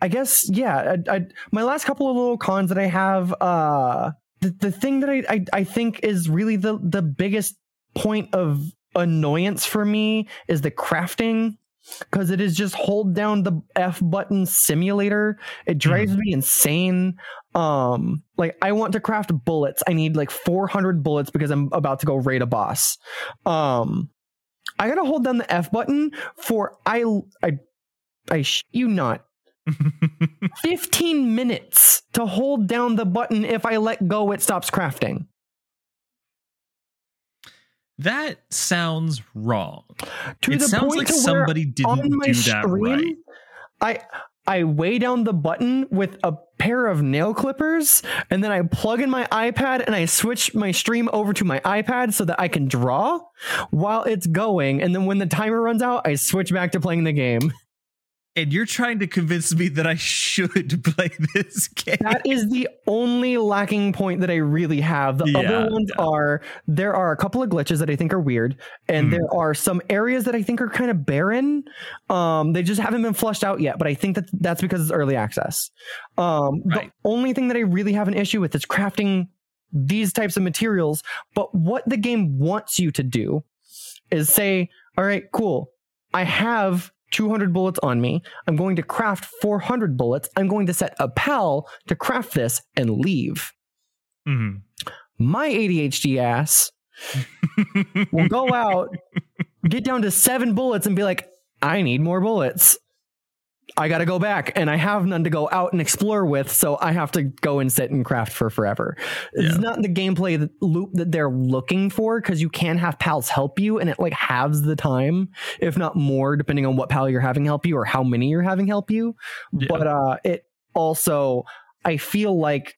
I guess yeah. I, I, my last couple of little cons that I have, uh, the, the thing that I, I I think is really the the biggest point of annoyance for me is the crafting because it is just hold down the F button simulator. It drives me insane. Um, like I want to craft bullets. I need like 400 bullets because I'm about to go raid a boss. Um, I gotta hold down the F button for I I I sh- you not 15 minutes to hold down the button. If I let go, it stops crafting. That sounds wrong. To it the sounds point like somebody didn't on my do that stream, right. I I weigh down the button with a pair of nail clippers, and then I plug in my iPad and I switch my stream over to my iPad so that I can draw while it's going. And then when the timer runs out, I switch back to playing the game. and you're trying to convince me that I should play this game. That is the only lacking point that I really have. The Yeah, other ones yeah. are there are a couple of glitches that I think are weird, and Mhm. there are some areas that I think are kind of barren. Um, they just haven't been flushed out yet, but I think that that's because it's early access. Um, Right. The only thing that I really have an issue with is crafting these types of materials. But what the game wants you to do is say, "All right, cool. I have." 200 bullets on me. I'm going to craft 400 bullets. I'm going to set a pal to craft this and leave. Mhm. My ADHD ass will go out, get down to seven bullets, and be like, I need more bullets. I got to go back, and I have none to go out and explore with, so I have to go and sit and craft for forever. It's not the gameplay that- loop that they're looking for because you can have pals help you, and it like halves the time, if not more, depending on what pal you're having help you or how many you're having help you. Yeah. But uh, it also, I feel like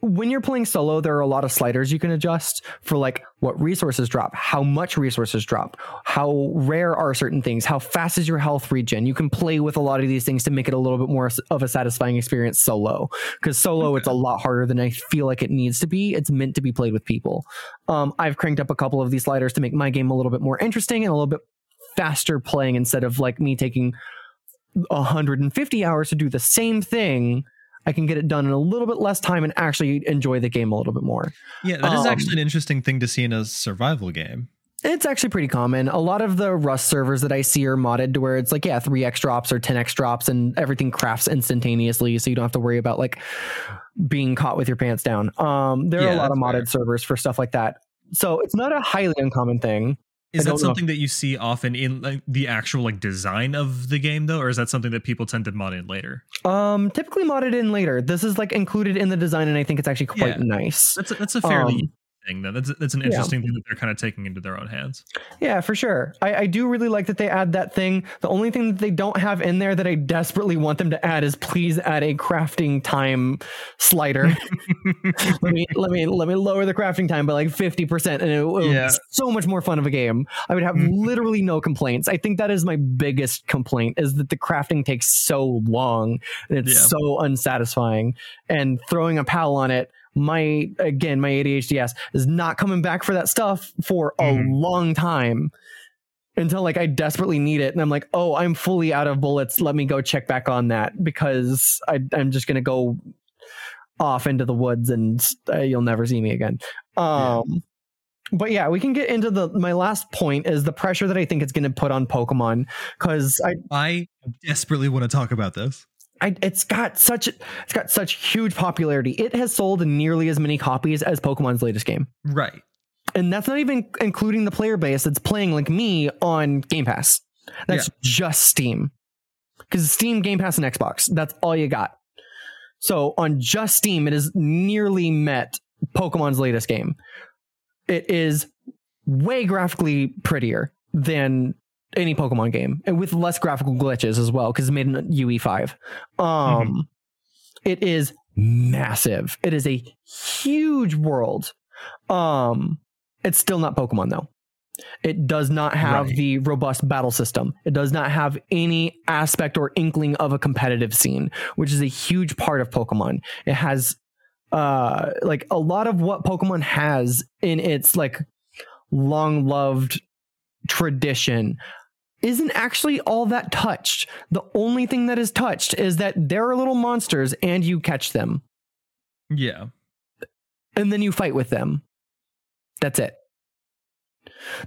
when you're playing solo, there are a lot of sliders you can adjust for like what resources drop, how much resources drop, how rare are certain things, how fast is your health regen. You can play with a lot of these things to make it a little bit more of a satisfying experience solo. Because solo, it's a lot harder than I feel like it needs to be. It's meant to be played with people. Um, I've cranked up a couple of these sliders to make my game a little bit more interesting and a little bit faster playing instead of like me taking 150 hours to do the same thing. I can get it done in a little bit less time and actually enjoy the game a little bit more. Yeah, that is Um, actually an interesting thing to see in a survival game. It's actually pretty common. A lot of the Rust servers that I see are modded to where it's like, yeah, 3x drops or 10x drops and everything crafts instantaneously. So you don't have to worry about like being caught with your pants down. Um, there are a lot of modded fair. servers for stuff like that. So it's not a highly uncommon thing. Is that don't know something that you see often in like, the actual like design of the game though, or is that something that people tend to mod in later? Um, typically modded in later. This is like included in the design, and I think it's actually quite Yeah. nice. That's a, that's a fairly Um, thing then. That's that's an yeah. interesting thing that they're kind of taking into their own hands. Yeah, for sure. I, I do really like that they add that thing. The only thing that they don't have in there that I desperately want them to add is please add a crafting time slider. let me let me let me lower the crafting time by like 50% and it would Yeah. be so much more fun of a game. I would have Mhm. literally no complaints. I think that is my biggest complaint is that the crafting takes so long and it's Yeah. so unsatisfying and throwing a pal on it my again my ADHDs is not coming back for that stuff for a Mhm. long time until like I desperately need it and I'm like oh I'm fully out of bullets let me go check back on that because I, I'm just gonna go off into the woods and uh, you'll never see me again um but yeah we can get into the my last point is the pressure that I think it's gonna put on Pokemon because I I desperately want to talk about this. I, it's got such it's got such huge popularity. It has sold nearly as many copies as Pokemon's latest game, Right. and that's not even including the player base that's playing like me on Game Pass. That's just Steam, because Steam, Game Pass, and Xbox. That's all you got. So on just Steam, it has nearly met Pokemon's latest game. It is way graphically prettier than any Pokemon game, and with less graphical glitches as well, because it's made in UE5. Um, it is massive. It is a huge world. Um, it's still not Pokemon though. It does not have Right. the robust battle system. It does not have any aspect or inkling of a competitive scene, which is a huge part of Pokemon. It has uh like a lot of what Pokemon has in its like long loved tradition isn't actually all that touched. The only thing that is touched is that there are little monsters and you catch them Yeah. and then you fight with them. That's it.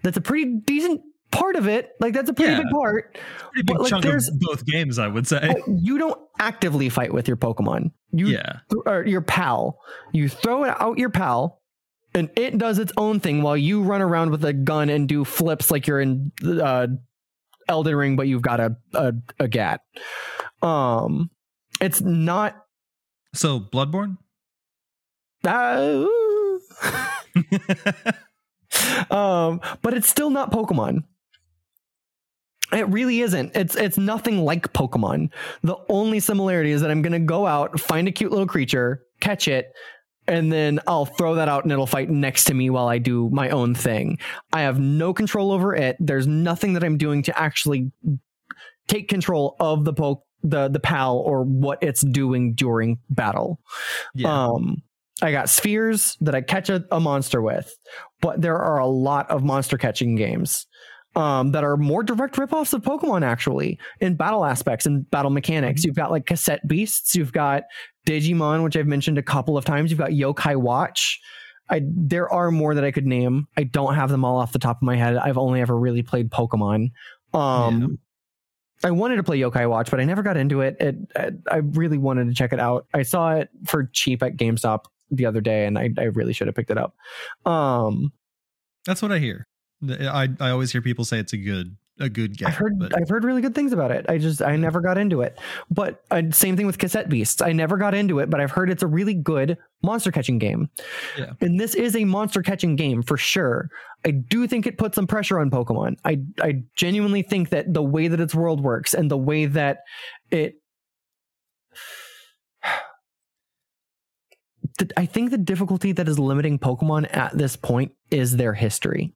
That's a pretty decent part of it. Like that's a pretty Yeah. big part. Pretty But, big like, chunk of there's- both games, I would say. You don't actively fight with your Pokemon. You yeah. th- or your pal. You throw it out your pal, and it does its own thing while you run around with a gun and do flips like you're in uh, Elden Ring, but you've got a a, a gat. Um, it's not. So Bloodborne? Uh, um, but it's still not Pokemon. It really isn't. It's it's nothing like Pokemon. The only similarity is that I'm gonna go out, find a cute little creature, catch it, and then I'll throw that out and it'll fight next to me while I do my own thing. I have no control over it. There's nothing that I'm doing to actually take control of the poke the the pal or what it's doing during battle. Yeah. Um, I got spheres that I catch a, a monster with, but there are a lot of monster catching games um, that are more direct ripoffs of Pokemon, actually, in battle aspects and battle mechanics. You've got like cassette beasts, you've got Digimon, which I've mentioned a couple of times, you've got Yokai Watch. I, there are more that I could name. I don't have them all off the top of my head. I've only ever really played Pokemon. Um, I wanted to play Yokai Watch, but I never got into it. It, it. I really wanted to check it out. I saw it for cheap at GameStop the other day, and I, I really should have picked it up. Um, That's what I hear. I I always hear people say it's a good a good game. I've heard but I've heard really good things about it. I just I never got into it. But uh, same thing with Cassette Beasts. I never got into it, but I've heard it's a really good monster catching game. Yeah. And this is a monster catching game for sure. I do think it puts some pressure on Pokemon. I I genuinely think that the way that its world works and the way that it I think the difficulty that is limiting Pokemon at this point is their history,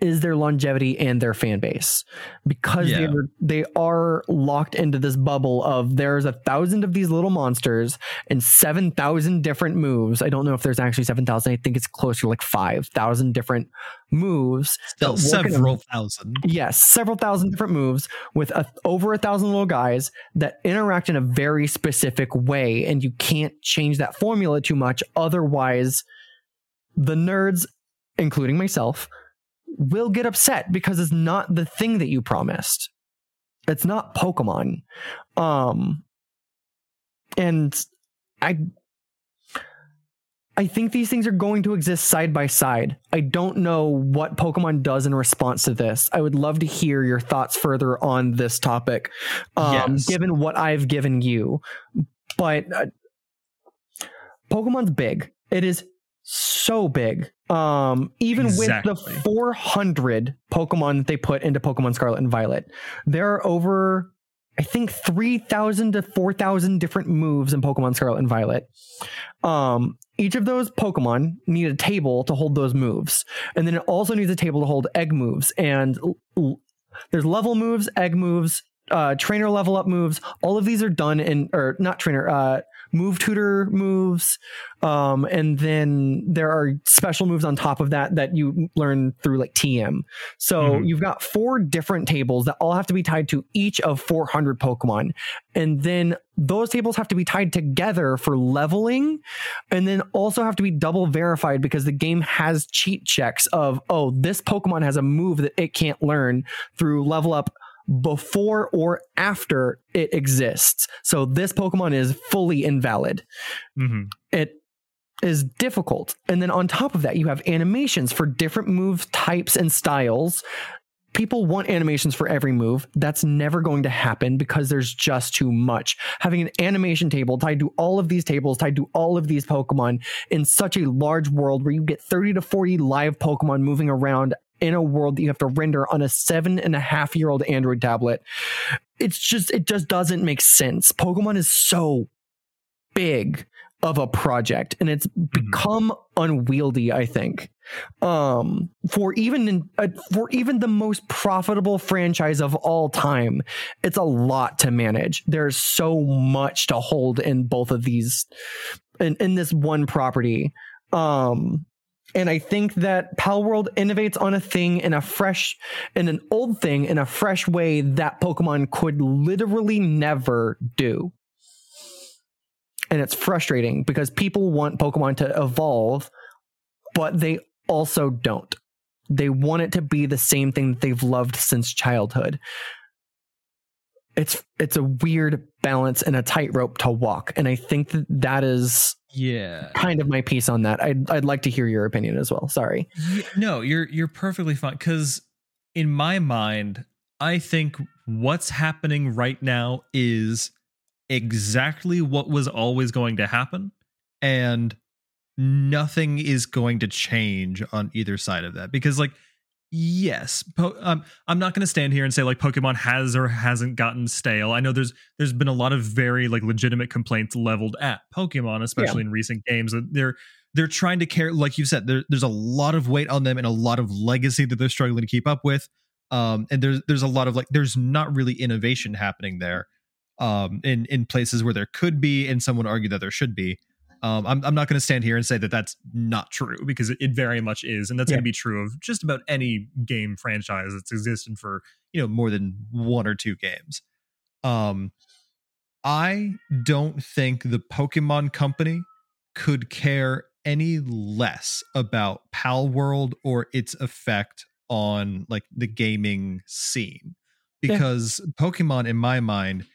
is their longevity and their fan base, because they are they are locked into this bubble of there's a thousand of these little monsters and seven thousand different moves. I don't know if there's actually seven thousand. I think it's closer to like five thousand different moves. still that work in several thousand. Yes, several thousand different moves with a, over a thousand little guys that interact in a very specific way, and you can't change that formula too much. Otherwise, the nerds, including myself, will get upset because it's not the thing that you promised. It's not Pokemon. Um, and I. I think these things are going to exist side by side. I don't know what Pokemon does in response to this. I would love to hear your thoughts further on this topic, um, Yes. given what I've given you. But uh, Pokemon's big. It is so big. Um, even Exactly. with the 400 Pokemon that they put into Pokemon Scarlet and Violet, there are over, I think, 3,000 to 4,000 different moves in Pokemon Scarlet and Violet. Um, each of those Pokemon need a table to hold those moves, and then it also needs a table to hold egg moves. And l- l- there's level moves, egg moves, uh, trainer level up moves. All of these are done in, or not trainer, uh, move tutor moves. Um, and then there are special moves on top of that that you learn through like TM. So Mhm. you've got four different tables that all have to be tied to each of 400 Pokemon. And then those tables have to be tied together for leveling and then also have to be double verified because the game has cheat checks of, oh, this Pokemon has a move that it can't learn through level up before or after it exists. So this Pokemon is fully invalid hmm it is difficult. And then on top of that, you have animations for different move types and styles. People want animations for every move. That's never going to happen because there's just too much. Having an animation table tied to all of these tables, tied to all of these Pokemon in such a large world where you get 30 to 40 live Pokemon moving around in a world that you have to render on a seven and a half year old Android tablet. It's just, it just doesn't make sense. Pokemon is so big of a project and it's become unwieldy i think um for even in, uh, for even the most profitable franchise of all time it's a lot to manage there's so much to hold in both of these in, in this one property um and I think that Pal World innovates on a thing in a fresh, in an old thing in a fresh way that Pokemon could literally never do and it's frustrating because people want Pokemon to evolve, but they also don't. They want it to be the same thing that they've loved since childhood. It's it's a weird balance and a tightrope to walk, and I think that that is Yeah. kind of my piece on that. I'd I'd like to hear your opinion as well. Sorry. No, you're you're perfectly fine because in my mind, I think what's happening right now is exactly what was always going to happen, and nothing is going to change on either side of that. Because, like, yes, po- um, I'm not going to stand here and say like Pokemon has or hasn't gotten stale. I know there's there's been a lot of very like legitimate complaints leveled at Pokemon, especially in recent games. They're they're trying to care like you said there, there's a lot of weight on them and a lot of legacy that they're struggling to keep up with um and there's there's a lot of like there's not really innovation happening there um in in places where there could be and someone would argue that there should be um i'm, I'm not going to stand here and say that that's not true because it, it very much is and that's Yeah. going to be true of just about any game franchise that's existed for you know more than one or two games um i don't think the pokemon company could care any less about Pal World or its effect on like the gaming scene Yeah. because Pokemon in my mind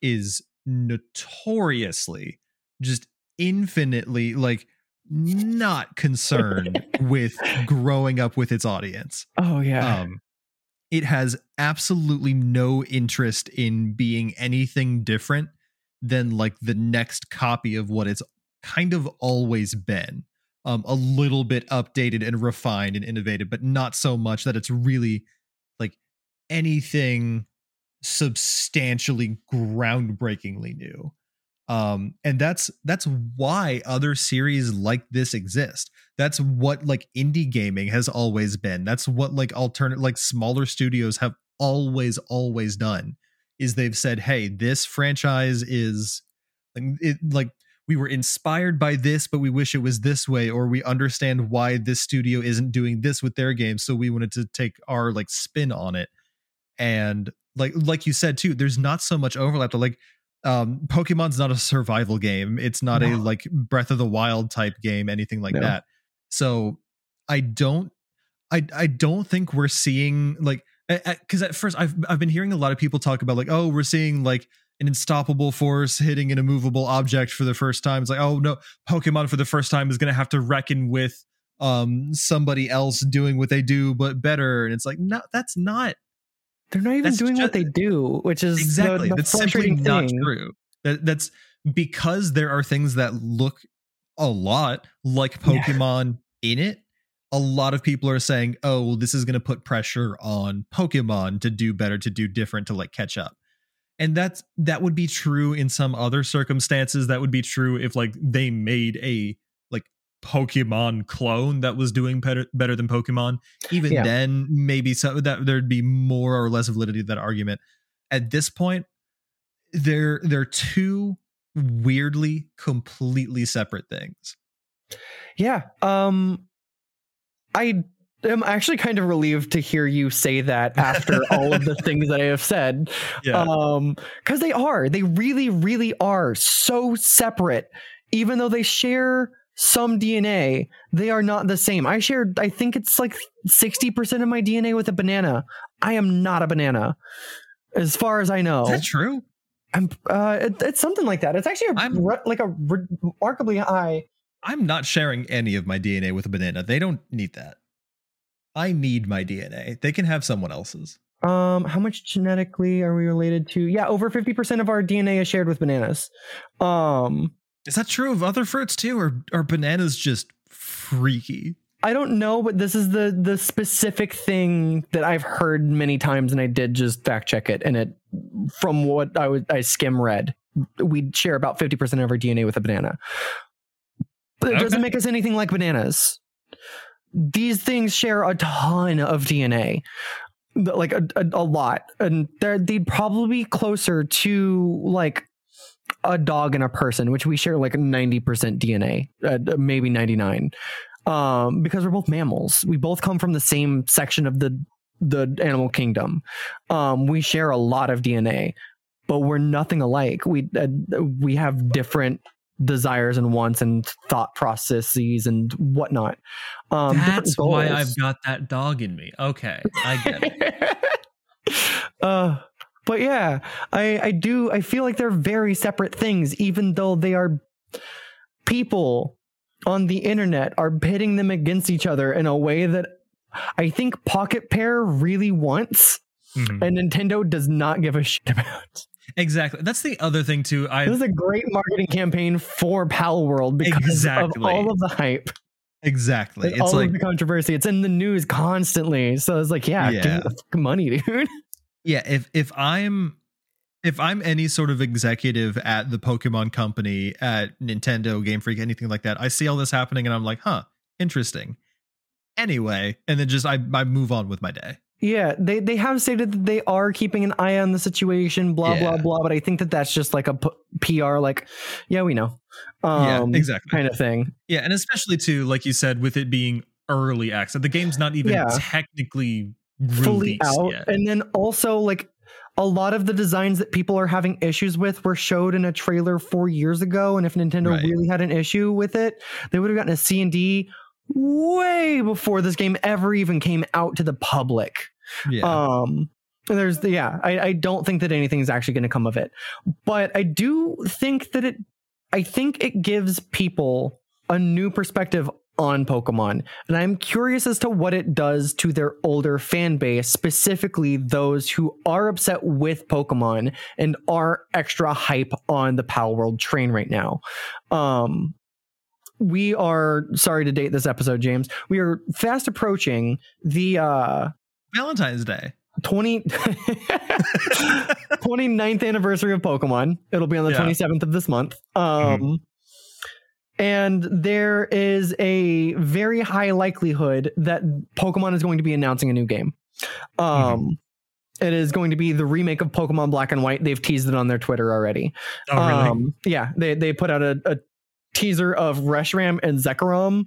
is notoriously just infinitely like not concerned with growing up with its audience. Oh yeah. um it has absolutely no interest in being anything different than like the next copy of what it's kind of always been. Um a little bit updated and refined and innovative but not so much that it's really like anything substantially groundbreakingly new um and that's that's why other series like this exist. That's what like indie gaming has always been. That's what like alternate like smaller studios have always always done is they've said hey this franchise is like it like we were inspired by this but we wish it was this way or we understand why this studio isn't doing this with their game so we wanted to take our like spin on it. And like like you said too there's not so much overlap to like um pokemon's not a survival game it's not a like breath of the wild type game anything like No. that so i don't i i don't think we're seeing like because at first i've i've been hearing a lot of people talk about like oh we're seeing like an unstoppable force hitting an immovable object for the first time. It's like, oh no, Pokemon for the first time is going to have to reckon with um somebody else doing what they do but better and it's like no that's not They're not even That's doing what they do, which is exactly. the that's simply frustrating not true. That, that's because there are things that look a lot like Yeah. pokemon in it a lot of people are saying oh well, this is going to put pressure on pokemon to do better to do different to like catch up. And that's that would be true in some other circumstances. That would be true if like they made a pokemon clone that was doing better better than pokemon even Yeah. then maybe so that there'd be more or less validity to that argument at this point they're they're two weirdly completely separate things Yeah. Um I am actually kind of relieved to hear you say that after all of the things that I have said. Um cuz they are. They really really are so separate even though they share some DNA, they are not the same. I shared I think it's like 60% of my DNA with a banana. I am not a banana. As far as I know. is that true I'm uh it, it's something like that. It's actually a, re- like a remarkably high i'm not sharing any of my dna with a banana they don't need that i need my dna they can have someone else's Um, how much genetically are we related to? Yeah, over 50% of our DNA is shared with bananas. Um, is that true of other fruits too or are bananas just freaky I don't know, but this is the the specific thing that I've heard many times, and I did just fact check it. And it, from what I was I skim read, we share about 50% of our DNA with a banana. But it doesn't make us anything like bananas. These things share a ton of DNA. Like a, a, a lot. And they're they'd probably be closer to like a dog and a person, which we share like 90% DNA, uh, maybe 99. Um, because we're both mammals. We both come from the same section of the the animal kingdom. Um, we share a lot of DNA, but we're nothing alike. We uh, we have different desires and wants and thought processes and whatnot. Um, That's why. I've got that dog in me. Okay, I get it. uh, but yeah, I I do I feel like they're very separate things, even though they are people on the internet are pitting them against each other in a way that I think Pocket Pair really wants, Mhm. and Nintendo does not give a shit about. exactly that's the other thing too i This is a great marketing campaign for Pal World because Exactly. of all of the hype, exactly it's all like of the controversy. It's in the news constantly, so it's like, yeah, give me the money, dude. yeah if if i'm if i'm any sort of executive at the pokemon company at nintendo game freak anything like that i see all this happening and i'm like huh interesting anyway and then just i, I move on with my day Yeah, they they have stated that they are keeping an eye on the situation, blah blah blah. But I think that that's just like a p- PR, like, yeah, we know, um, yeah exactly kind of thing. yeah and especially too like you said with it being early access the game's not even Yeah. technically fully out. yet. And then also like a lot of the designs that people are having issues with were showed in a trailer four years ago. And if Nintendo Right. really had an issue with it, they would have gotten a C and D way before this game ever even came out to the public. yeah Um there's the yeah, I, I don't think that anything's actually gonna come of it. But I do think that it I think it gives people a new perspective on Pokemon. And I'm curious as to what it does to their older fan base, specifically those who are upset with Pokemon and are extra hype on the Pal World train right now. Um we are sorry to date this episode, James. We are fast approaching the uh valentine's day 20 29th anniversary of Pokemon. It'll be on the Yeah. 27th of this month. Um and there is a very high likelihood that Pokemon is going to be announcing a new game. Um it is going to be the remake of Pokemon Black and White. They've teased it on their Twitter already. Oh, really? Um, yeah, they they put out a, a teaser of Reshiram and Zekrom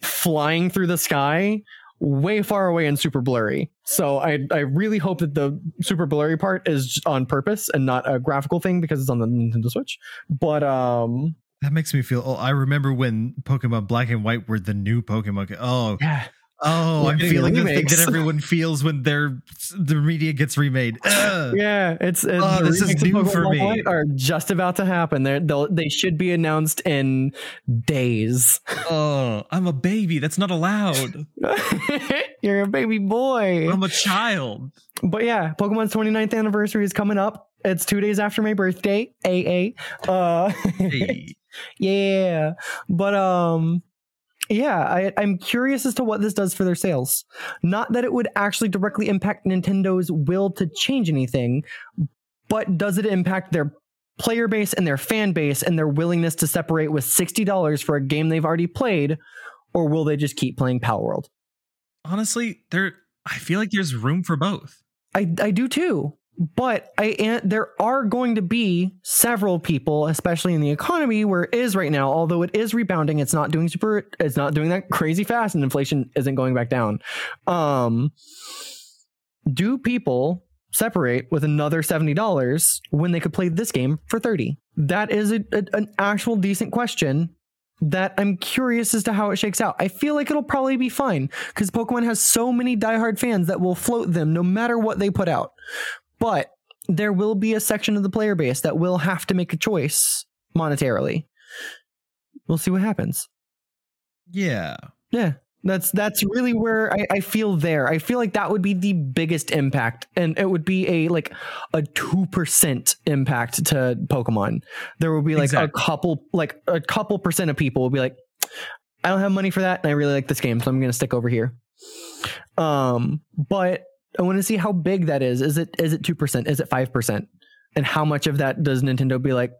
flying through the sky way far away and super blurry. So I I really hope that the super blurry part is on purpose and not a graphical thing because it's on the Nintendo Switch. But um that makes me feel oh i remember when pokemon black and white were the new pokemon oh yeah, Oh, We're I'm feeling the thing that everyone feels when their the media gets remade. Ugh. Yeah, it's, it's Oh, this is remakes new for me. White Are just about to happen. They're, they'll they should be announced in days. Oh, I'm a baby. That's not allowed. You're a baby boy. I'm a child. But yeah, Pokemon's 29th anniversary is coming up. It's two days after my birthday. AA. Uh, Hey. Yeah. But um yeah, I, I'm curious as to what this does for their sales. Not that it would actually directly impact Nintendo's will to change anything, but does it impact their player base and their fan base and their willingness to separate with $60 for a game they've already played? Or will they just keep playing Pal World? Honestly, there I feel like there's room for both. I, I do too. But I there are going to be several people, especially in the economy where it is right now. Although it is rebounding, it's not doing super. It's not doing that crazy fast, and inflation isn't going back down. Um, do people separate with another seventy dollars when they could play this game for thirty? That is a, a- an actual decent question. That I'm curious as to how it shakes out. I feel like it'll probably be fine because Pokemon has so many diehard fans that will float them no matter what they put out. But there will be a section of the player base that will have to make a choice monetarily. We'll see what happens. Yeah. Yeah. That's that's really where I, I feel there. I feel like that would be the biggest impact, and it would be a like a two percent impact to Pokemon. There will be like Exactly. a couple, like a couple percent of people will be like, I don't have money for that, and I really like this game, so I'm gonna stick over here. Um, but I want to see how big that is. Is it is it two percent? Is it five percent? And how much of that does Nintendo be like?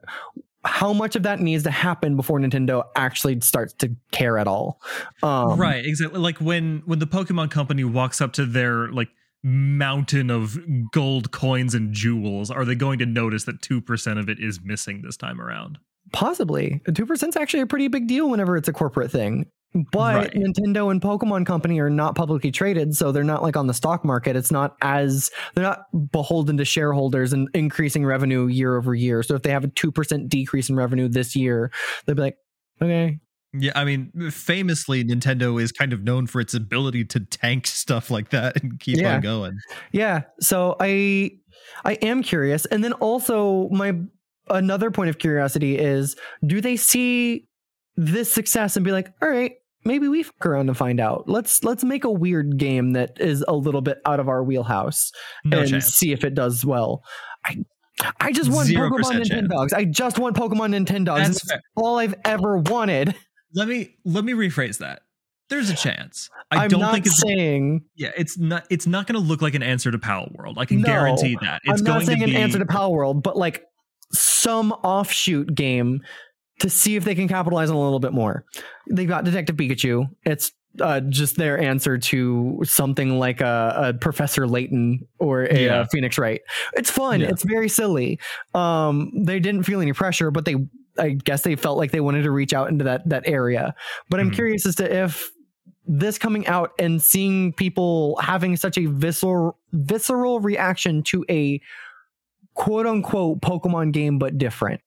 How much of that needs to happen before Nintendo actually starts to care at all? Um, right, exactly. Like when when the Pokemon company walks up to their like mountain of gold coins and jewels, are they going to notice that 2% of it is missing this time around? Possibly. 2% is actually a pretty big deal whenever it's a corporate thing. But Right. Nintendo and Pokemon Company are not publicly traded, so they're not like on the stock market. It's not as they're not beholden to shareholders and increasing revenue year over year. So if they have a 2% decrease in revenue this year, they'd be like, okay, Yeah, I mean, famously, Nintendo is kind of known for its ability to tank stuff like that and keep Yeah. on going. Yeah. So I I am curious. And then also my another point of curiosity is do they see this success and be like, all right, maybe we fuck around and find out. Let's let's make a weird game that is a little bit out of our wheelhouse No and chance. see if it does well. I I just want 0% Pokemon. Nintendogs. I just want Pokemon Nintendogs. That's That's all I've ever wanted. Let me let me rephrase that. There's a chance. I I'm don't not think it's saying yeah, it's not it's not going to look like an answer to Pal World. I can No, guarantee that. It's I'm going not saying to an answer to Pal World, but like some offshoot game to see if they can capitalize on a little bit more. They've got Detective Pikachu. It's uh, just their answer to something like a, a Professor Layton or a, Yeah. uh Phoenix Wright. It's fun. Yeah. It's very silly. Um, they didn't feel any pressure, but they, I guess, they felt like they wanted to reach out into that that area. But I'm Mhm. curious as to if this coming out and seeing people having such a visceral visceral reaction to a quote unquote Pokemon game but different,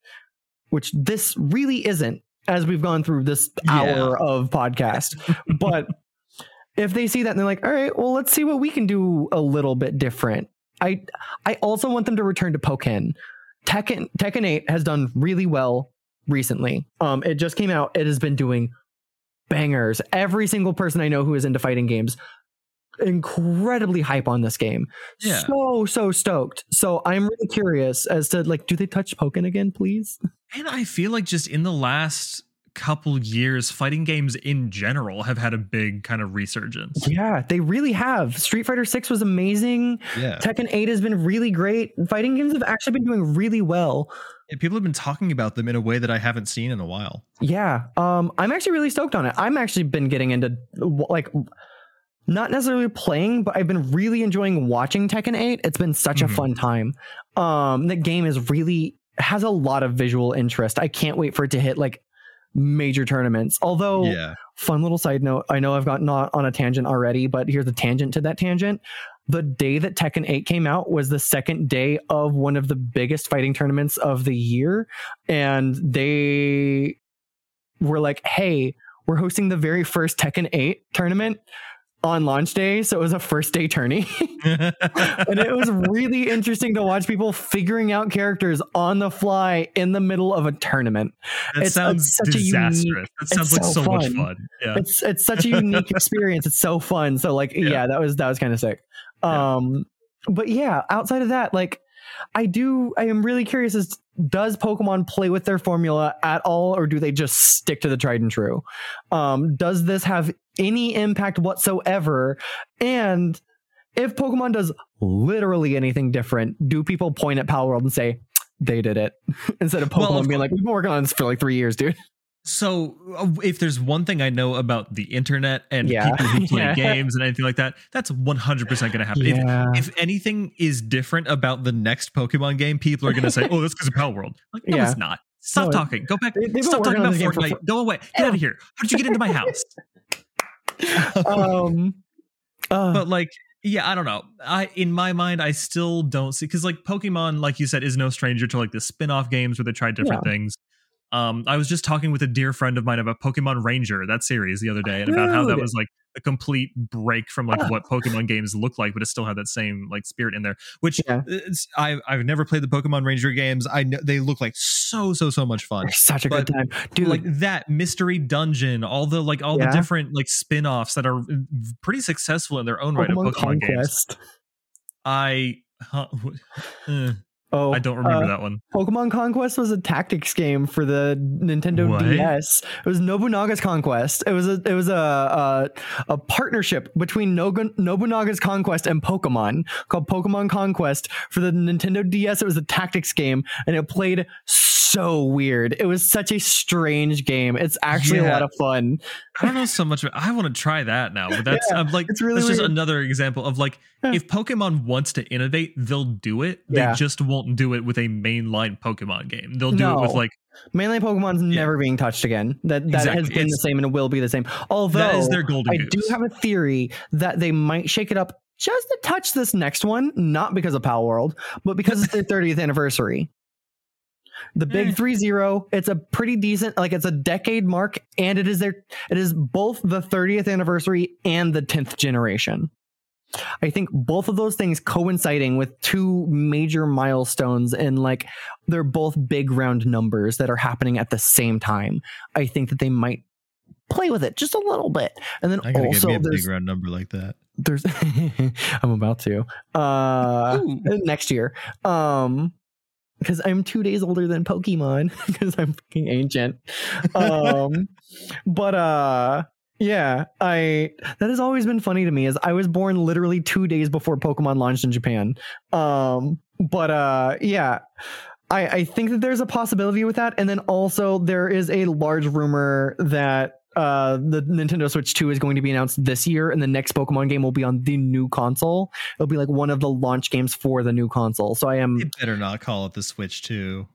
which this really isn't as we've gone through this Yeah. hour of podcast. but if they see that and they're like, all right, well, let's see what we can do a little bit different. I I also want them to return to Pokken. Tekken Tekken 8 has done really well recently. Um it just came out. It has been doing bangers. Every single person I know who is into fighting games incredibly hype on this game. Yeah. So so stoked. So I'm really curious as to like do they touch Pokken again, please? And I feel like just in the last couple years, fighting games in general have had a big kind of resurgence. Yeah, they really have. Street Fighter 6 was amazing. Yeah. Tekken 8 has been really great. Fighting games have actually been doing really well. People have been talking about them in a way that I haven't seen in a while. Yeah. Um I'm actually really stoked on it. I'm actually been getting into like not necessarily playing, but I've been really enjoying watching Tekken 8. It's been such a Mhm. fun time. Um the game is really has a lot of visual interest. I can't wait for it to hit like major tournaments. Although Yeah. fun little side note, I know I've gotten on a tangent already, but here's a tangent to that tangent. The day that Tekken 8 came out was the second day of one of the biggest fighting tournaments of the year. And they were like, hey, we're hosting the very first Tekken 8 tournament. On launch day, so it was a first day tourney. and it was really interesting to watch people figuring out characters on the fly in the middle of a tournament. That It's- sounds it's such a unique- that sounds like so, so much fun. fun. Yeah. It's it's such a unique experience. It's so fun. So like yeah, Yeah. that was that was kind of sick. Yeah. Um but yeah, outside of that, like I do I am really curious as does Pokemon play with their formula at all or do they just stick to the tried and true? Um does this have any impact whatsoever? And if Pokemon does literally anything different, do people point at Pal World and say they did it instead of Pokemon Well, of being like we've been working on this for like 3 years, dude. So, uh, if there's one thing I know about the internet and Yeah. people who play Yeah. games and anything like that, that's 100% going to happen. If, if anything is different about the next Pokemon game, people are going to say, "Oh, that's because of Pal World." Like, no, Yeah. it's not. Stop No, talking. Go back. they- Stop talking about game for Fortnite. Go away. Get out of here. How did you get into my house? um uh, but like yeah i don't know i in my mind i still don't see because like pokemon like you said is no stranger to like the spin-off games where they try different things um i was just talking with a dear friend of mine about pokemon ranger that series the other day and about how that was like a complete break from like what pokemon games look like but it still had that same like spirit in there which Yeah. it's, I, i've never played the pokemon ranger games. I know they look like so so so much fun. Such a but, good time. Dude like that mystery dungeon all the like all Yeah. the different like spin-offs that are pretty successful in their own right of pokemon, pokemon games. I huh, uh, oh I don't remember uh, that one. pokemon conquest was a tactics game for the nintendo What? ds it was nobunaga's conquest it was a it was a a, a partnership between nobunaga's conquest and pokemon called pokemon conquest for the nintendo ds it was a tactics game and it played so weird it was such a strange game it's actually a lot of fun I don't know so much. About, I want to try that now, but that's Yeah, I'm like it's really that's just another example of like Yeah. If Pokemon wants to innovate, they'll do it. They just won't do it with a mainline Pokemon game. They'll do it with like mainline Pokemon's Yeah. never being touched again. That that has Exactly. been the same and it will be the same. Although that is their golden I goose. do have a theory that they might shake it up just to touch this next one, not because of Pal World, but because it's their 30th anniversary. The big Eh. three zero, it's a pretty decent, like it's a decade mark, and it is their it is both the 30th anniversary and the 10th generation. I think both of those things coinciding with two major milestones and like they're both big round numbers that are happening at the same time. I think that they might play with it just a little bit. And then I gotta also get me a there's big round number like that. there's I'm about to. Uh Ooh. next year. Um because I'm two days older than Pokemon because I'm fucking ancient. Um but uh yeah, I that has always been funny to me is I was born literally two days before Pokemon launched in Japan. Um but uh yeah. I, I think that there's a possibility with that. And then also there is a large rumor that uh the Nintendo Switch 2 is going to be announced this year and the next Pokemon game will be on the new console. It'll be like one of the launch games for the new console. So I am better not call it the Switch 2.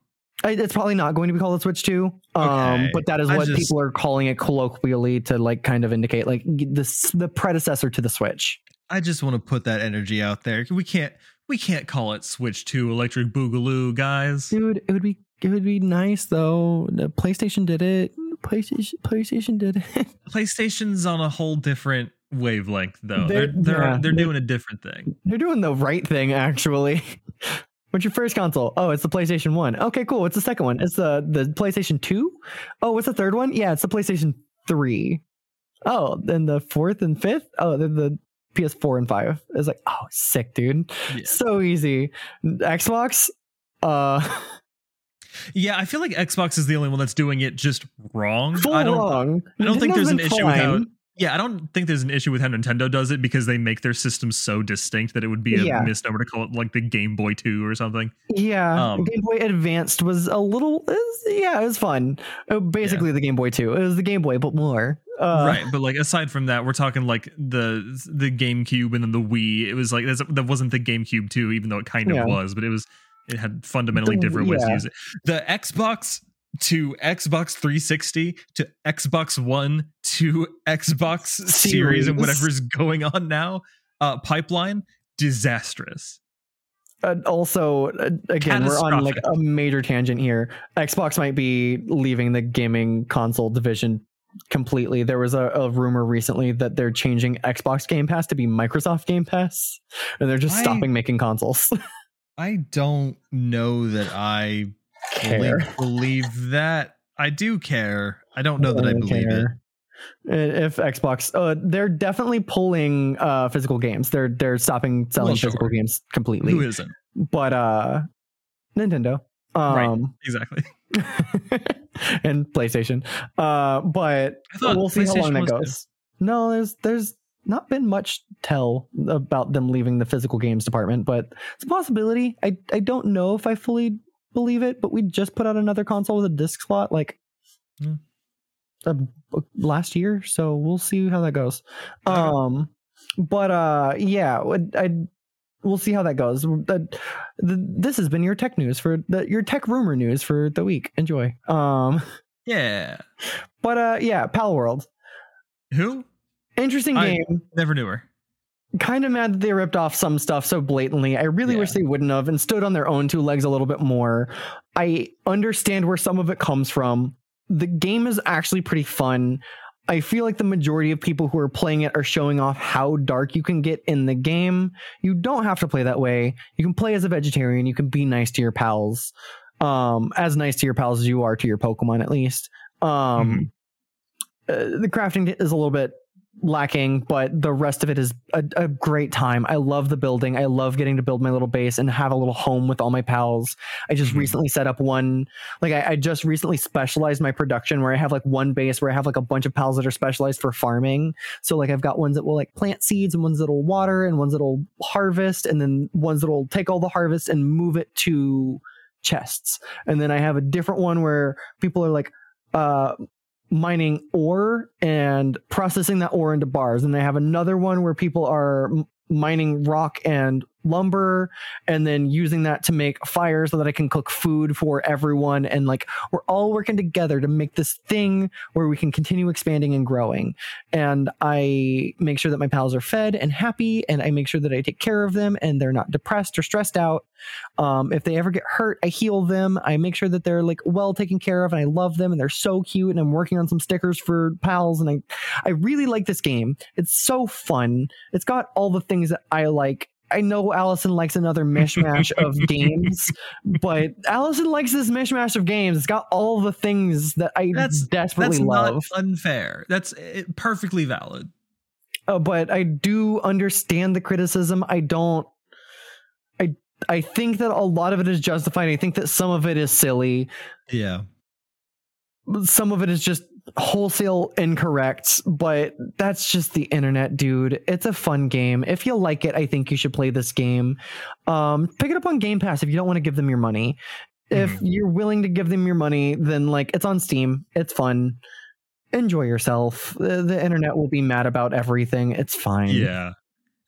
I, it's probably not going to be called a Switch 2. Um Okay. but that is what just- people are calling it colloquially to like kind of indicate like this the predecessor to the Switch. I just want to put that energy out there. We can't we can't call it Switch 2 Electric Boogaloo, guys. Dude, it would be it would be nice though. PlayStation did it. PlayStation PlayStation did it. PlayStation's on a whole different wavelength though. They're- They're they're yeah, they're they- doing a different thing. They're doing the right thing actually. What's your first console? Oh, it's the PlayStation 1. Okay, cool. What's the second one? It's the the PlayStation 2? Oh, what's the third one? Yeah, it's the PlayStation 3. Oh, then the fourth and fifth? Oh, then the PS4 and 5. It's like, oh, sick, dude. Yeah. So easy. Xbox uh Yeah, I feel like Xbox is the only one that's doing it just wrong. full I don't wrong. I don't think there's an issue with fine. Yeah, I don't think there's an issue with how Nintendo does it because they make their system so distinct that it would be a Yeah. misnomer to call it like the Game Boy 2 or something. Yeah, Um, Game Boy Advanced was a little. It was, yeah, it was fun. Uh, Basically, the Game Boy Two. It was the Game Boy, but more. Uh, right, but like aside from that, we're talking like the the GameCube and then the Wii. It was like that wasn't the GameCube 2 even though it kind of was, but it was it had fundamentally The- different ways to use it. The Xbox to Xbox 360 to Xbox One to Xbox Series and Series. whatever's going on now, uh pipeline disastrous. Uh, also, uh, again, we're on like a major tangent here. Xbox might be leaving the gaming console division completely. There was a, a rumor recently that they're changing Xbox Game Pass to be Microsoft Game Pass, and they're just I- stopping making consoles. I don't know that I Care. believe that. I do care. I don't know that I believe it. care. If Xbox, uh, they're definitely pulling uh, physical games. They're they're stopping selling Well, sure. physical games completely. Who isn't? But uh, Nintendo, Right. um, Exactly. and PlayStation. Uh, but we'll see how long that goes. No, there's there's not been much tell about them leaving the physical games department, but it's a possibility. I I don't know if I fully believe it, but we just put out another console with a disc slot like Hmm. Last year, so we'll see how that goes. Um, but uh, yeah, I. I We'll see how that goes. That this has been your tech news for the your tech rumor news for the week. Enjoy. Um, Yeah. but uh, yeah, Pal World, Who? interesting I- game. Never knew her. kind of mad that they ripped off some stuff so blatantly. I really Yeah. wish they wouldn't have and stood on their own two legs a little bit more. I understand where some of it comes from. The game is actually pretty fun. I feel like the majority of people who are playing it are showing off how dark you can get in the game. You don't have to play that way. You can play as a vegetarian. You can be nice to your pals. Um, as nice to your pals as you are to your Pokemon, at least. Um, uh, the crafting is a little bit lacking, but the rest of it is a, a great time. I love the building. I love getting to build my little base and have a little home with all my pals. I just Mhm. recently set up one, like I, I just recently specialized my production where I have like one base where I have like a bunch of pals that are specialized for farming. So like I've got ones that will like plant seeds and ones that'll water and ones that'll harvest and then ones that'll take all the harvest and move it to chests. And then I have a different one where people are like, uh, mining ore and processing that ore into bars. And they have another one where people are mining rock and lumber and then using that to make fire so that I can cook food for everyone. And like we're all working together to make this thing where we can continue expanding and growing. And I make sure that my pals are fed and happy and I make sure that I take care of them and they're not depressed or stressed out. Um, if they ever get hurt, I heal them. I make sure that they're like well taken care of and I love them and they're so cute. And I'm working on some stickers for pals. And I, I really like this game. It's so fun. It's got all the things that I like. I know Allison likes another mishmash of games, but Allison likes this mishmash of games. It's got all the things that I That's- desperately That's love. not unfair. That's uh, perfectly valid. Uh, but I do understand the criticism. I don't. I I think that a lot of it is justified. I think that some of it is silly. Yeah. Some of it is just wholesale incorrect. But that's just the internet, dude. It's a fun game. If you like it, I think you should play this game. Um, pick it up on Game Pass if you don't want to give them your money. If Mm-hmm. you're willing to give them your money, then like it's on Steam. It's fun. Enjoy yourself. The, the internet will be mad about everything. It's fine. Yeah.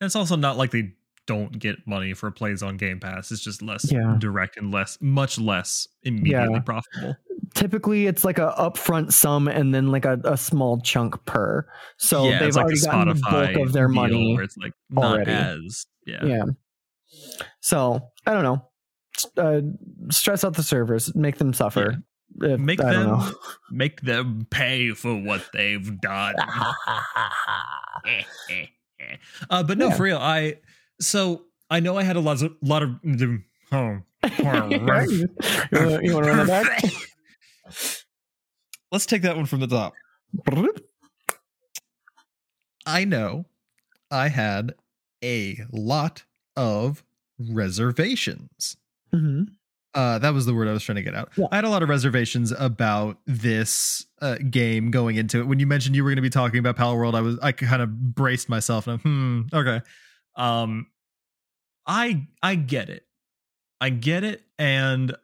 And it's also not like they don't get money for plays on Game Pass. It's just less Yeah. direct and less, much less immediately Yeah. profitable. typically it's like a upfront sum and then like a, a small chunk per. So yeah, they've like already a gotten the bulk of their money. where it's like not already. as yeah. Yeah. So I don't know. Uh, stress out the servers, make them suffer. If- Make them make them pay for what they've done. Uh, but no, Yeah. for real, I so I know I had a lot of lot of oh, you want to run it back? Let's take that one from the top. I know I had a lot of reservations. Mhm. Uh, that was the word I was trying to get out. Yeah. I had a lot of reservations about this uh, game going into it. When you mentioned you were going to be talking about Pal World, I was I kind of braced myself and I'm, hmm, okay. Um i i get it i get it and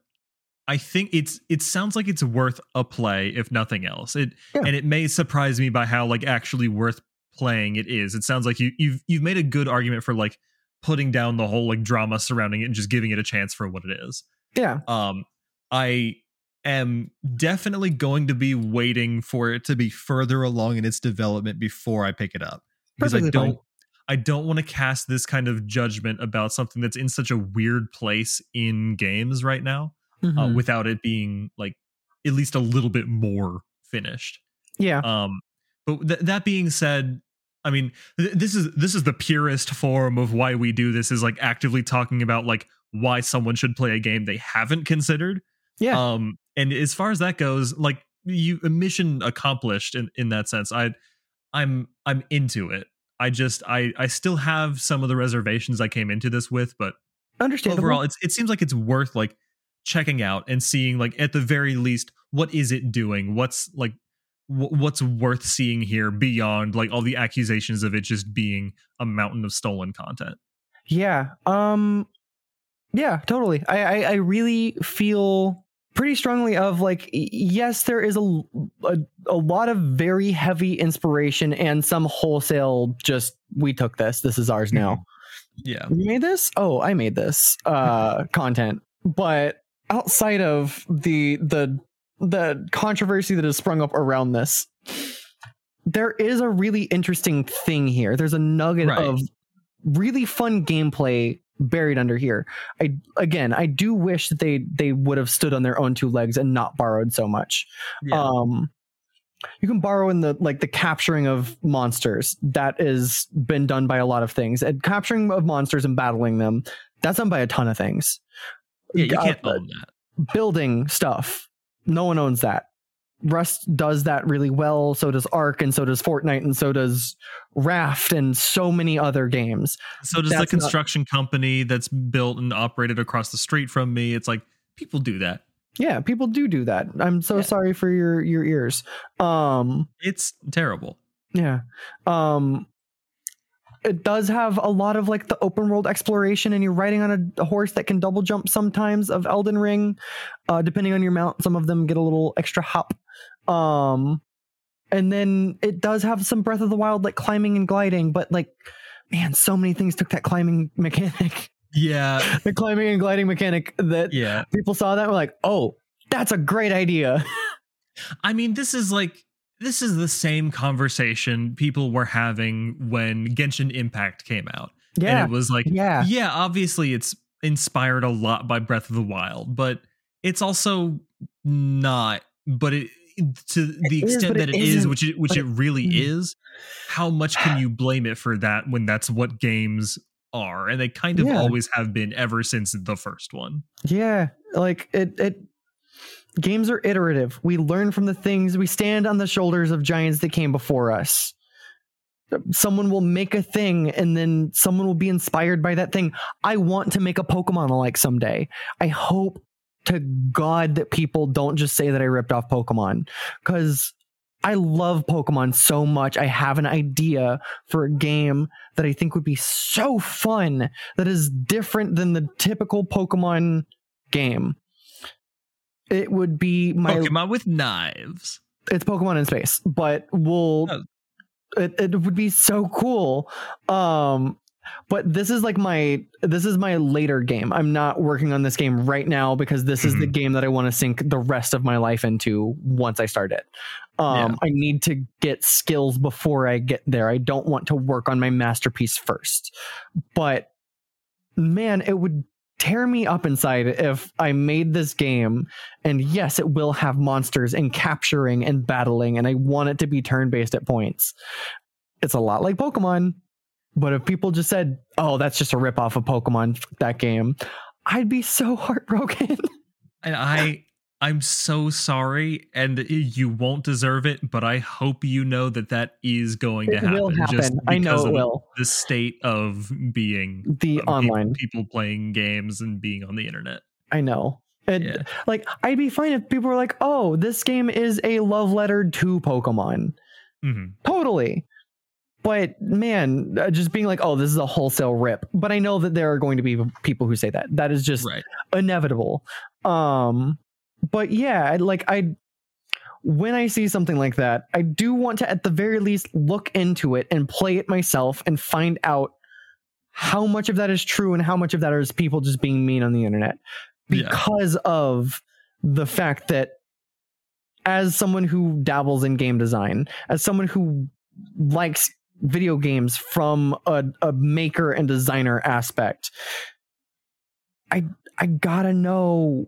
i think it's it sounds like it's worth a play if nothing else it Yeah. and it may surprise me by how like actually worth playing it is it sounds like you you've you've made a good argument for like putting down the whole like drama surrounding it and just giving it a chance for what it is Yeah. um i am definitely going to be waiting for it to be further along in its development before I pick it up. because I don't fine. I don't want to cast this kind of judgment about something that's in such a weird place in games right now uh, Mhm. without it being like at least a little bit more finished. Yeah. Um, but th- that being said, I mean, th- this is this is the purest form of why we do this is like actively talking about like why someone should play a game they haven't considered. Yeah. Um, and as far as that goes, like you mission accomplished in in that sense. I I'm I'm into it. I just I I still have some of the reservations I came into this with, but Understandable. overall it's it seems like it's worth like checking out and seeing like at the very least what is it doing what's like wh- what's worth seeing here beyond like all the accusations of it just being a mountain of stolen content Yeah. Um yeah, totally. I, I I really feel pretty strongly of like yes, there is a, a a lot of very heavy inspiration and some wholesale just we took this. This is ours now. yeah You made this? Oh, I made this uh content. But outside of the the the controversy that has sprung up around this, there is a really interesting thing here. There's a nugget Right. of really fun gameplay buried under here. I again, I do wish that they they would have stood on their own two legs and not borrowed so much. yeah. Um you can borrow in the like the capturing of monsters. That has been done by a lot of things. And capturing of monsters and battling them that's done by a ton of things. Yeah you Uh, can't own that. building stuff. No one owns that rust does that really well so does ark and so does fortnite and so does raft and so many other games. So does the that's not- construction company that's built and operated across the street from me. It's like people do that. Yeah people do do that. I'm so Yeah. sorry for your your ears. Um it's terrible. Yeah. Um it does have a lot of like the open world exploration and you're riding on a, a horse that can double jump sometimes of Elden Ring. Uh depending on your mount, some of them get a little extra hop. Um and then it does have some Breath of the Wild like climbing and gliding, but like man, so many things took that climbing mechanic, yeah the climbing and gliding mechanic that yeah people saw that were like, "Oh, that's a great idea." I mean, this is like this is the same conversation people were having when Genshin Impact came out. yeah. And it was like, yeah. yeah, obviously it's inspired a lot by Breath of the Wild, but it's also not. But it to the It is, extent but that it is, which it which it really Mm. is, how much can you blame it for that when that's what games are? And they kind of Yeah. always have been ever since the first one. Yeah, like it it games are iterative. We learn from the things we stand on the shoulders of giants that came before us. Someone will make a thing and then someone will be inspired by that thing. I want to make a Pokemon like someday. I hope to God that people don't just say that I ripped off Pokemon cuz I love Pokemon so much. I have an idea for a game that I think would be so fun that is different than the typical Pokemon game. It would be my Pokemon with knives. it's Pokemon in space, but we'll Oh. it, it would be so cool. Um but this is like my this is my later game. I'm not working on this game right now because this is the game that I want to sink the rest of my life into once I start it. Um I need to get skills before I get there. I don't want to work on my masterpiece first. But man, it would tear me up inside if I made this game and yes, it will have monsters and capturing and battling, and I want it to be turn based at points. It's a lot like Pokemon, but if people just said, "Oh, that's just a rip off of Pokemon," that game, I'd be so heartbroken. And I I'm so sorry and you won't deserve it, but I hope you know that that is going to it happen. will just happen. I know it of will. The state of being The people- online, people, playing games and being on the internet. I know. Yeah. Like, I'd be fine if people were like, "Oh, this game is a love letter to Pokemon." Mhm. totally but man uh, just being like oh this is a wholesale rip but i know that there are going to be people who say that that is just Right. inevitable um but yeah like i when i see something like that i do want to at the very least look into it and play it myself and find out how much of that is true and how much of that is people just being mean on the internet Yeah. because of the fact that as someone who dabbles in game design as someone who likes video games from a, a maker and designer aspect i i gotta know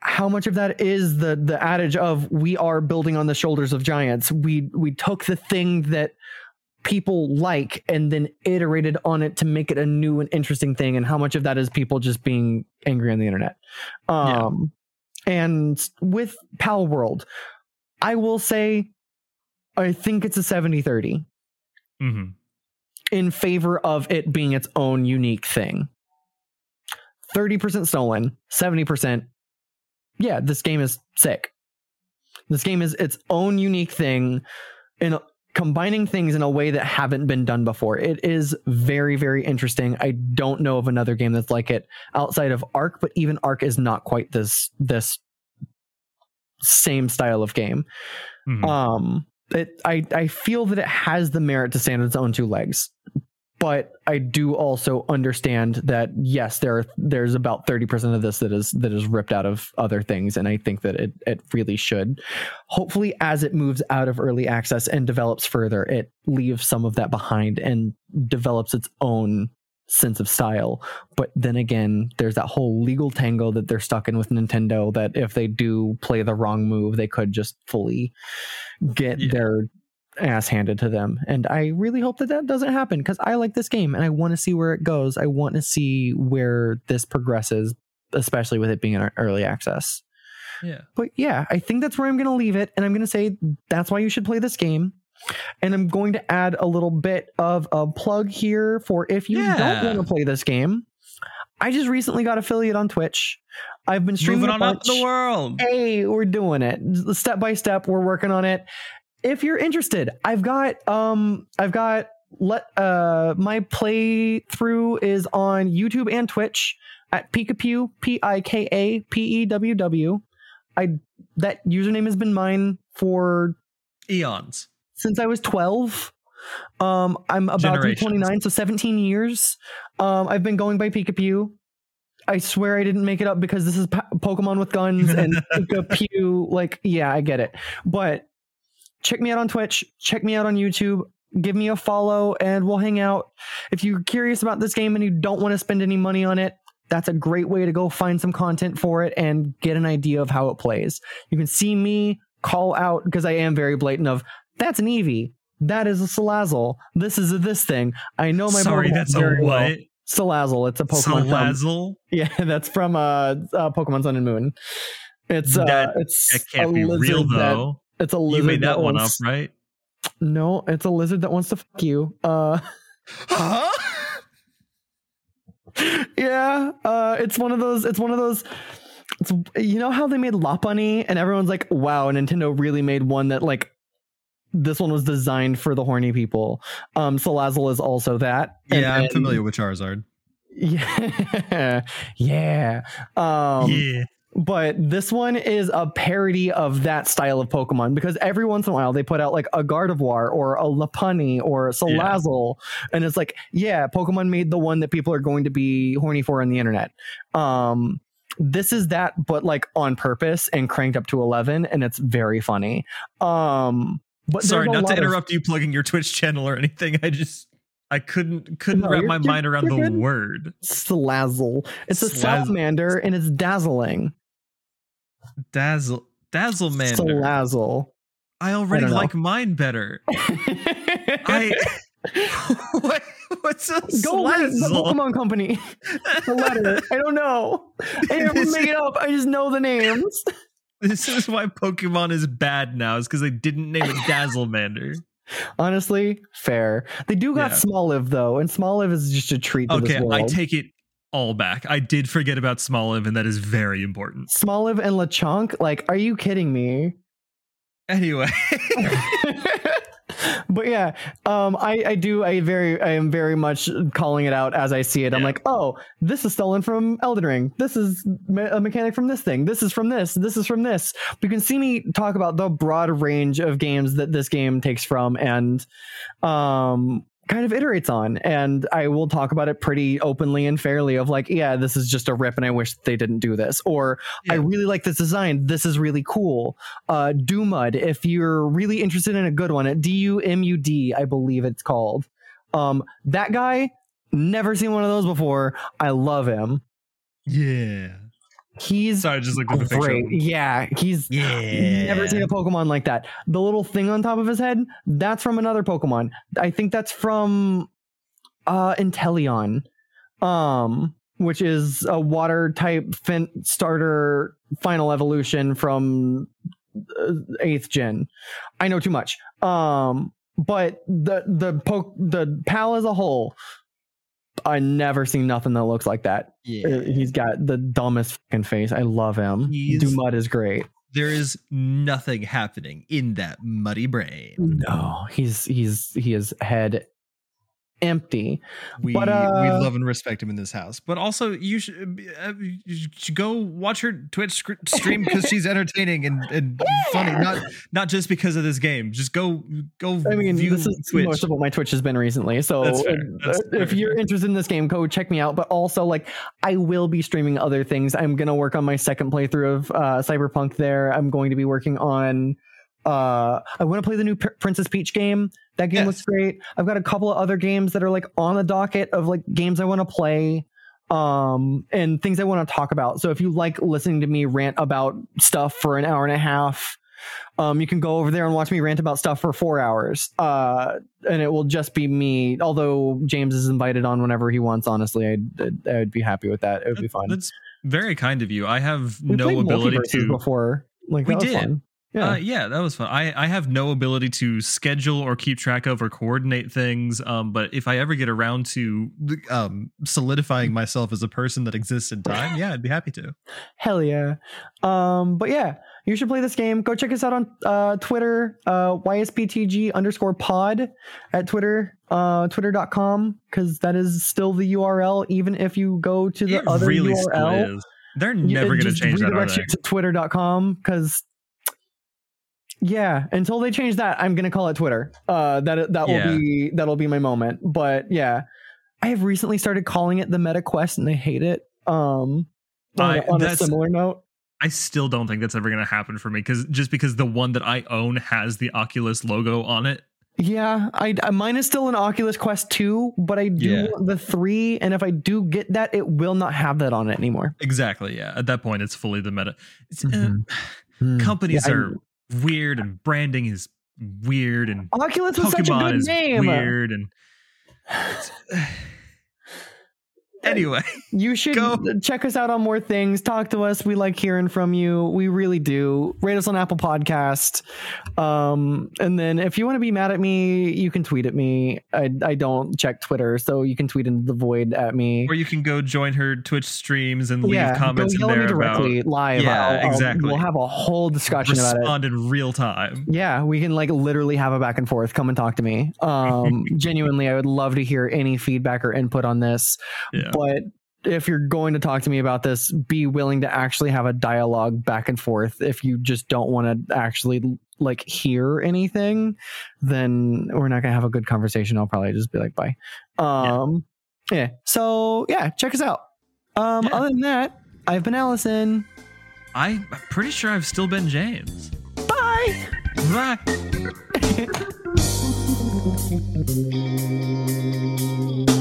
how much of that is the the adage of we are building on the shoulders of giants. We we took the thing that people like and then iterated on it to make it a new and interesting thing. And how much of that is people just being angry on the internet? Um and with pal world i will say i think it's a 70 30 hmm in favor of it being its own unique thing. 30% stolen 70% yeah this game is sick. This game is its own unique thing in combining things in a way that haven't been done before. It is very very interesting. I don't know of another game that's like it outside of Ark but even Ark is not quite this this same style of game. Mhm. um it i i feel that it has the merit to stand on its own two legs but i do also understand that yes there are there's about 30% of this that is that is ripped out of other things and i think that it it really should hopefully as it moves out of early access and develops further it leaves some of that behind and develops its own sense of style but then again there's that whole legal tangle that they're stuck in with nintendo that if they do play the wrong move they could just fully get Yeah. their ass handed to them and i really hope that that doesn't happen because i like this game and i want to see where it goes i want to see where this progresses especially with it being in early access yeah but yeah, I think that's where I'm going to leave it. And I'm going to say that's why you should play this game. And I'm going to add a little bit of a plug here for if you don't want to play this game. I just recently got affiliate on Twitch. I've been streaming moving on up the world Hey, we're doing it step by step. We're working on it. If you're interested, I've got um, I've got let uh, my playthrough is on YouTube and Twitch at Pikapew P I K A P E W W. I that username has been mine for eons since I was 12. Um, I'm about to be 29, so 17 years. Um, I've been going by Pikapew. I swear I didn't make it up because this is pa- Pokemon with guns and Pikapew. Like, yeah, I get it. But check me out on Twitch. Check me out on YouTube. Give me a follow and we'll hang out. If you're curious about this game and you don't want to spend any money on it, that's a great way to go find some content for it and get an idea of how it plays. You can see me call out because I am very blatant of that's an Eevee. That is a Salazzle. This is a this thing. I know my sorry Pokemon that's a very well. what Salazzle. It's a Pokemon. from- Salazzle? yeah, that's from uh, uh Pokemon Sun and Moon. It's uh, That- it's that can't be real though it's a lizard. you lizard made that one up right No, it's a lizard that wants to fuck you. Uh, Huh? yeah, uh, it's one of those. It's one of those. It's, you know how they made Lopunny, and everyone's like, "Wow, Nintendo really made one that like." This one was designed for the horny people. Um, Salazzle is also that. And Yeah, I'm then- familiar with Charizard. Yeah, yeah. Um, yeah but this one is a parody of that style of Pokemon because every once in a while they put out like a Gardevoir or a Lopunny or a Salazzle, and it's like, yeah, Pokemon made the one that people are going to be horny for on the internet. Um, this is that, but like on purpose and cranked up to eleven, and it's very funny. Um, but sorry not to lot of- interrupt you plugging your twitch channel or anything i just i couldn't couldn't No, wrap my mind around the good. word Salazzle. It's a Slaz- salamander and it's dazzling. Dazzle dazzlemander Salazzle. i already don't like mine better i what, what's a Go the? Pokemon Company. the letter. I don't know. I never make it up. I just know the names. This is why Pokemon is bad now, is because they didn't name it Dazzlemander. Honestly, fair. They do got Yeah. Smoliv though, and Smoliv is just a treat Okay. I take it all back. I did forget about Smoliv, and that is very important. Smoliv and Lechonk. Like, are you kidding me? Anyway, but yeah, um, I, I do. I very, I am very much calling it out as I see it. I'm Yeah. like, oh, this is stolen from Elden Ring. This is me- a mechanic from this thing. This is from this. This is from this. You can see me talk about the broad range of games that this game takes from, and um, kind of iterates on. And I will talk about it pretty openly and fairly. Of like, yeah, this is just a rip, and I wish they didn't do this. Or I really like this design. This is really cool uh Dumud if you're really interested in a good one at D U M U D I believe it's called um that guy never seen one of those before I love him yeah. He's Sorry, just looked at the picture. great. Yeah, he's Yeah. never seen a Pokemon like that. The little thing on top of his head, that's from another Pokemon. I think that's from uh Inteleon. Um which is a water type fin starter final evolution from uh, 8th gen. I know too much. Um but the the poke the pal as a whole I never seen nothing that looks like that. Uh, He's got the dumbest fucking face. I love him. He's- Dumud is great. there is nothing happening in that muddy brain. No, he's he's he is head empty. We But, we uh, love and respect him in this house, but also you should, uh, you should go watch her Twitch sc- stream because she's entertaining and, and funny. Not not just because of this game. Just go go. I mean, view this is Twitch. most of what my Twitch has been recently. So That's fair. uh, That's if fair. you're interested in this game, go check me out. But also, like, I will be streaming other things. I'm gonna work on my second playthrough of uh, Cyberpunk. There, I'm going to be working on. Uh, I want to play the new P- Princess Peach game. That game Yes. looks great. I've got a couple of other games that are like on the docket of like games I want to play um and things I want to talk about. So if you like listening to me rant about stuff for an hour and a half, um you can go over there and watch me rant about stuff for 4 hours. Uh and it will just be me. Although James is invited on whenever he wants, honestly, I'd I'd be happy with that. It would be fun. That's very kind of you. I have We no ability to. before. Like We did. fun. Yeah. Uh, yeah, that was fun. I, I have no ability to schedule or keep track of or coordinate things. Um, but if I ever get around to, um, solidifying myself as a person that exists in time. Yeah, I'd be happy to. Hell yeah. Um, but yeah, you should play this game. Go check us out on uh, Twitter, uh, YSPTG underscore pod at Twitter, uh, twitter.com, because that is still the URL, even if you go to the it other really URL. still is. They're never going to change that, they? you to twitter.com because yeah until they change that i'm gonna call it twitter uh that that Yeah. will be that'll be my moment but yeah i have recently started calling it the meta quest and i hate it um on, on a similar note I still don't think that's ever going to happen for me because just because the one that I own has the Oculus logo on it. yeah I, I mine is still an oculus quest 2 but i do Yeah. the 3 and if i do get that it will not have that on it anymore Exactly. Yeah. At that point, it's fully the meta. It's, uh, Mhm. Mm. companies Yeah, I- are weird and branding is weird and oculus was such a good name. weird and anyway. You should Go. check us out on more things. Talk to us. We like hearing from you. We really do. Rate us on Apple Podcast. Um, and then if you want to be mad at me, you can tweet at me. I, I don't check Twitter, so you can tweet into the void at me. Or you can go join her Twitch streams and leave yeah, comments go in there directly about live. Yeah, I'll- I'll- exactly. We'll have a whole discussion about it. respond in real time. Yeah, we can like literally have a back and forth. Come and talk to me. Um, genuinely, I would love to hear any feedback or input on this. Yeah. But if you're going to talk to me about this, be willing to actually have a dialogue back and forth. If you just don't want to actually like hear anything, then we're not gonna have a good conversation. I'll probably just be like, bye. Um, yeah. So yeah, check us out. Um, Yeah. other than that, I've been Allison. I'm pretty sure I've still been James. Bye. Bye.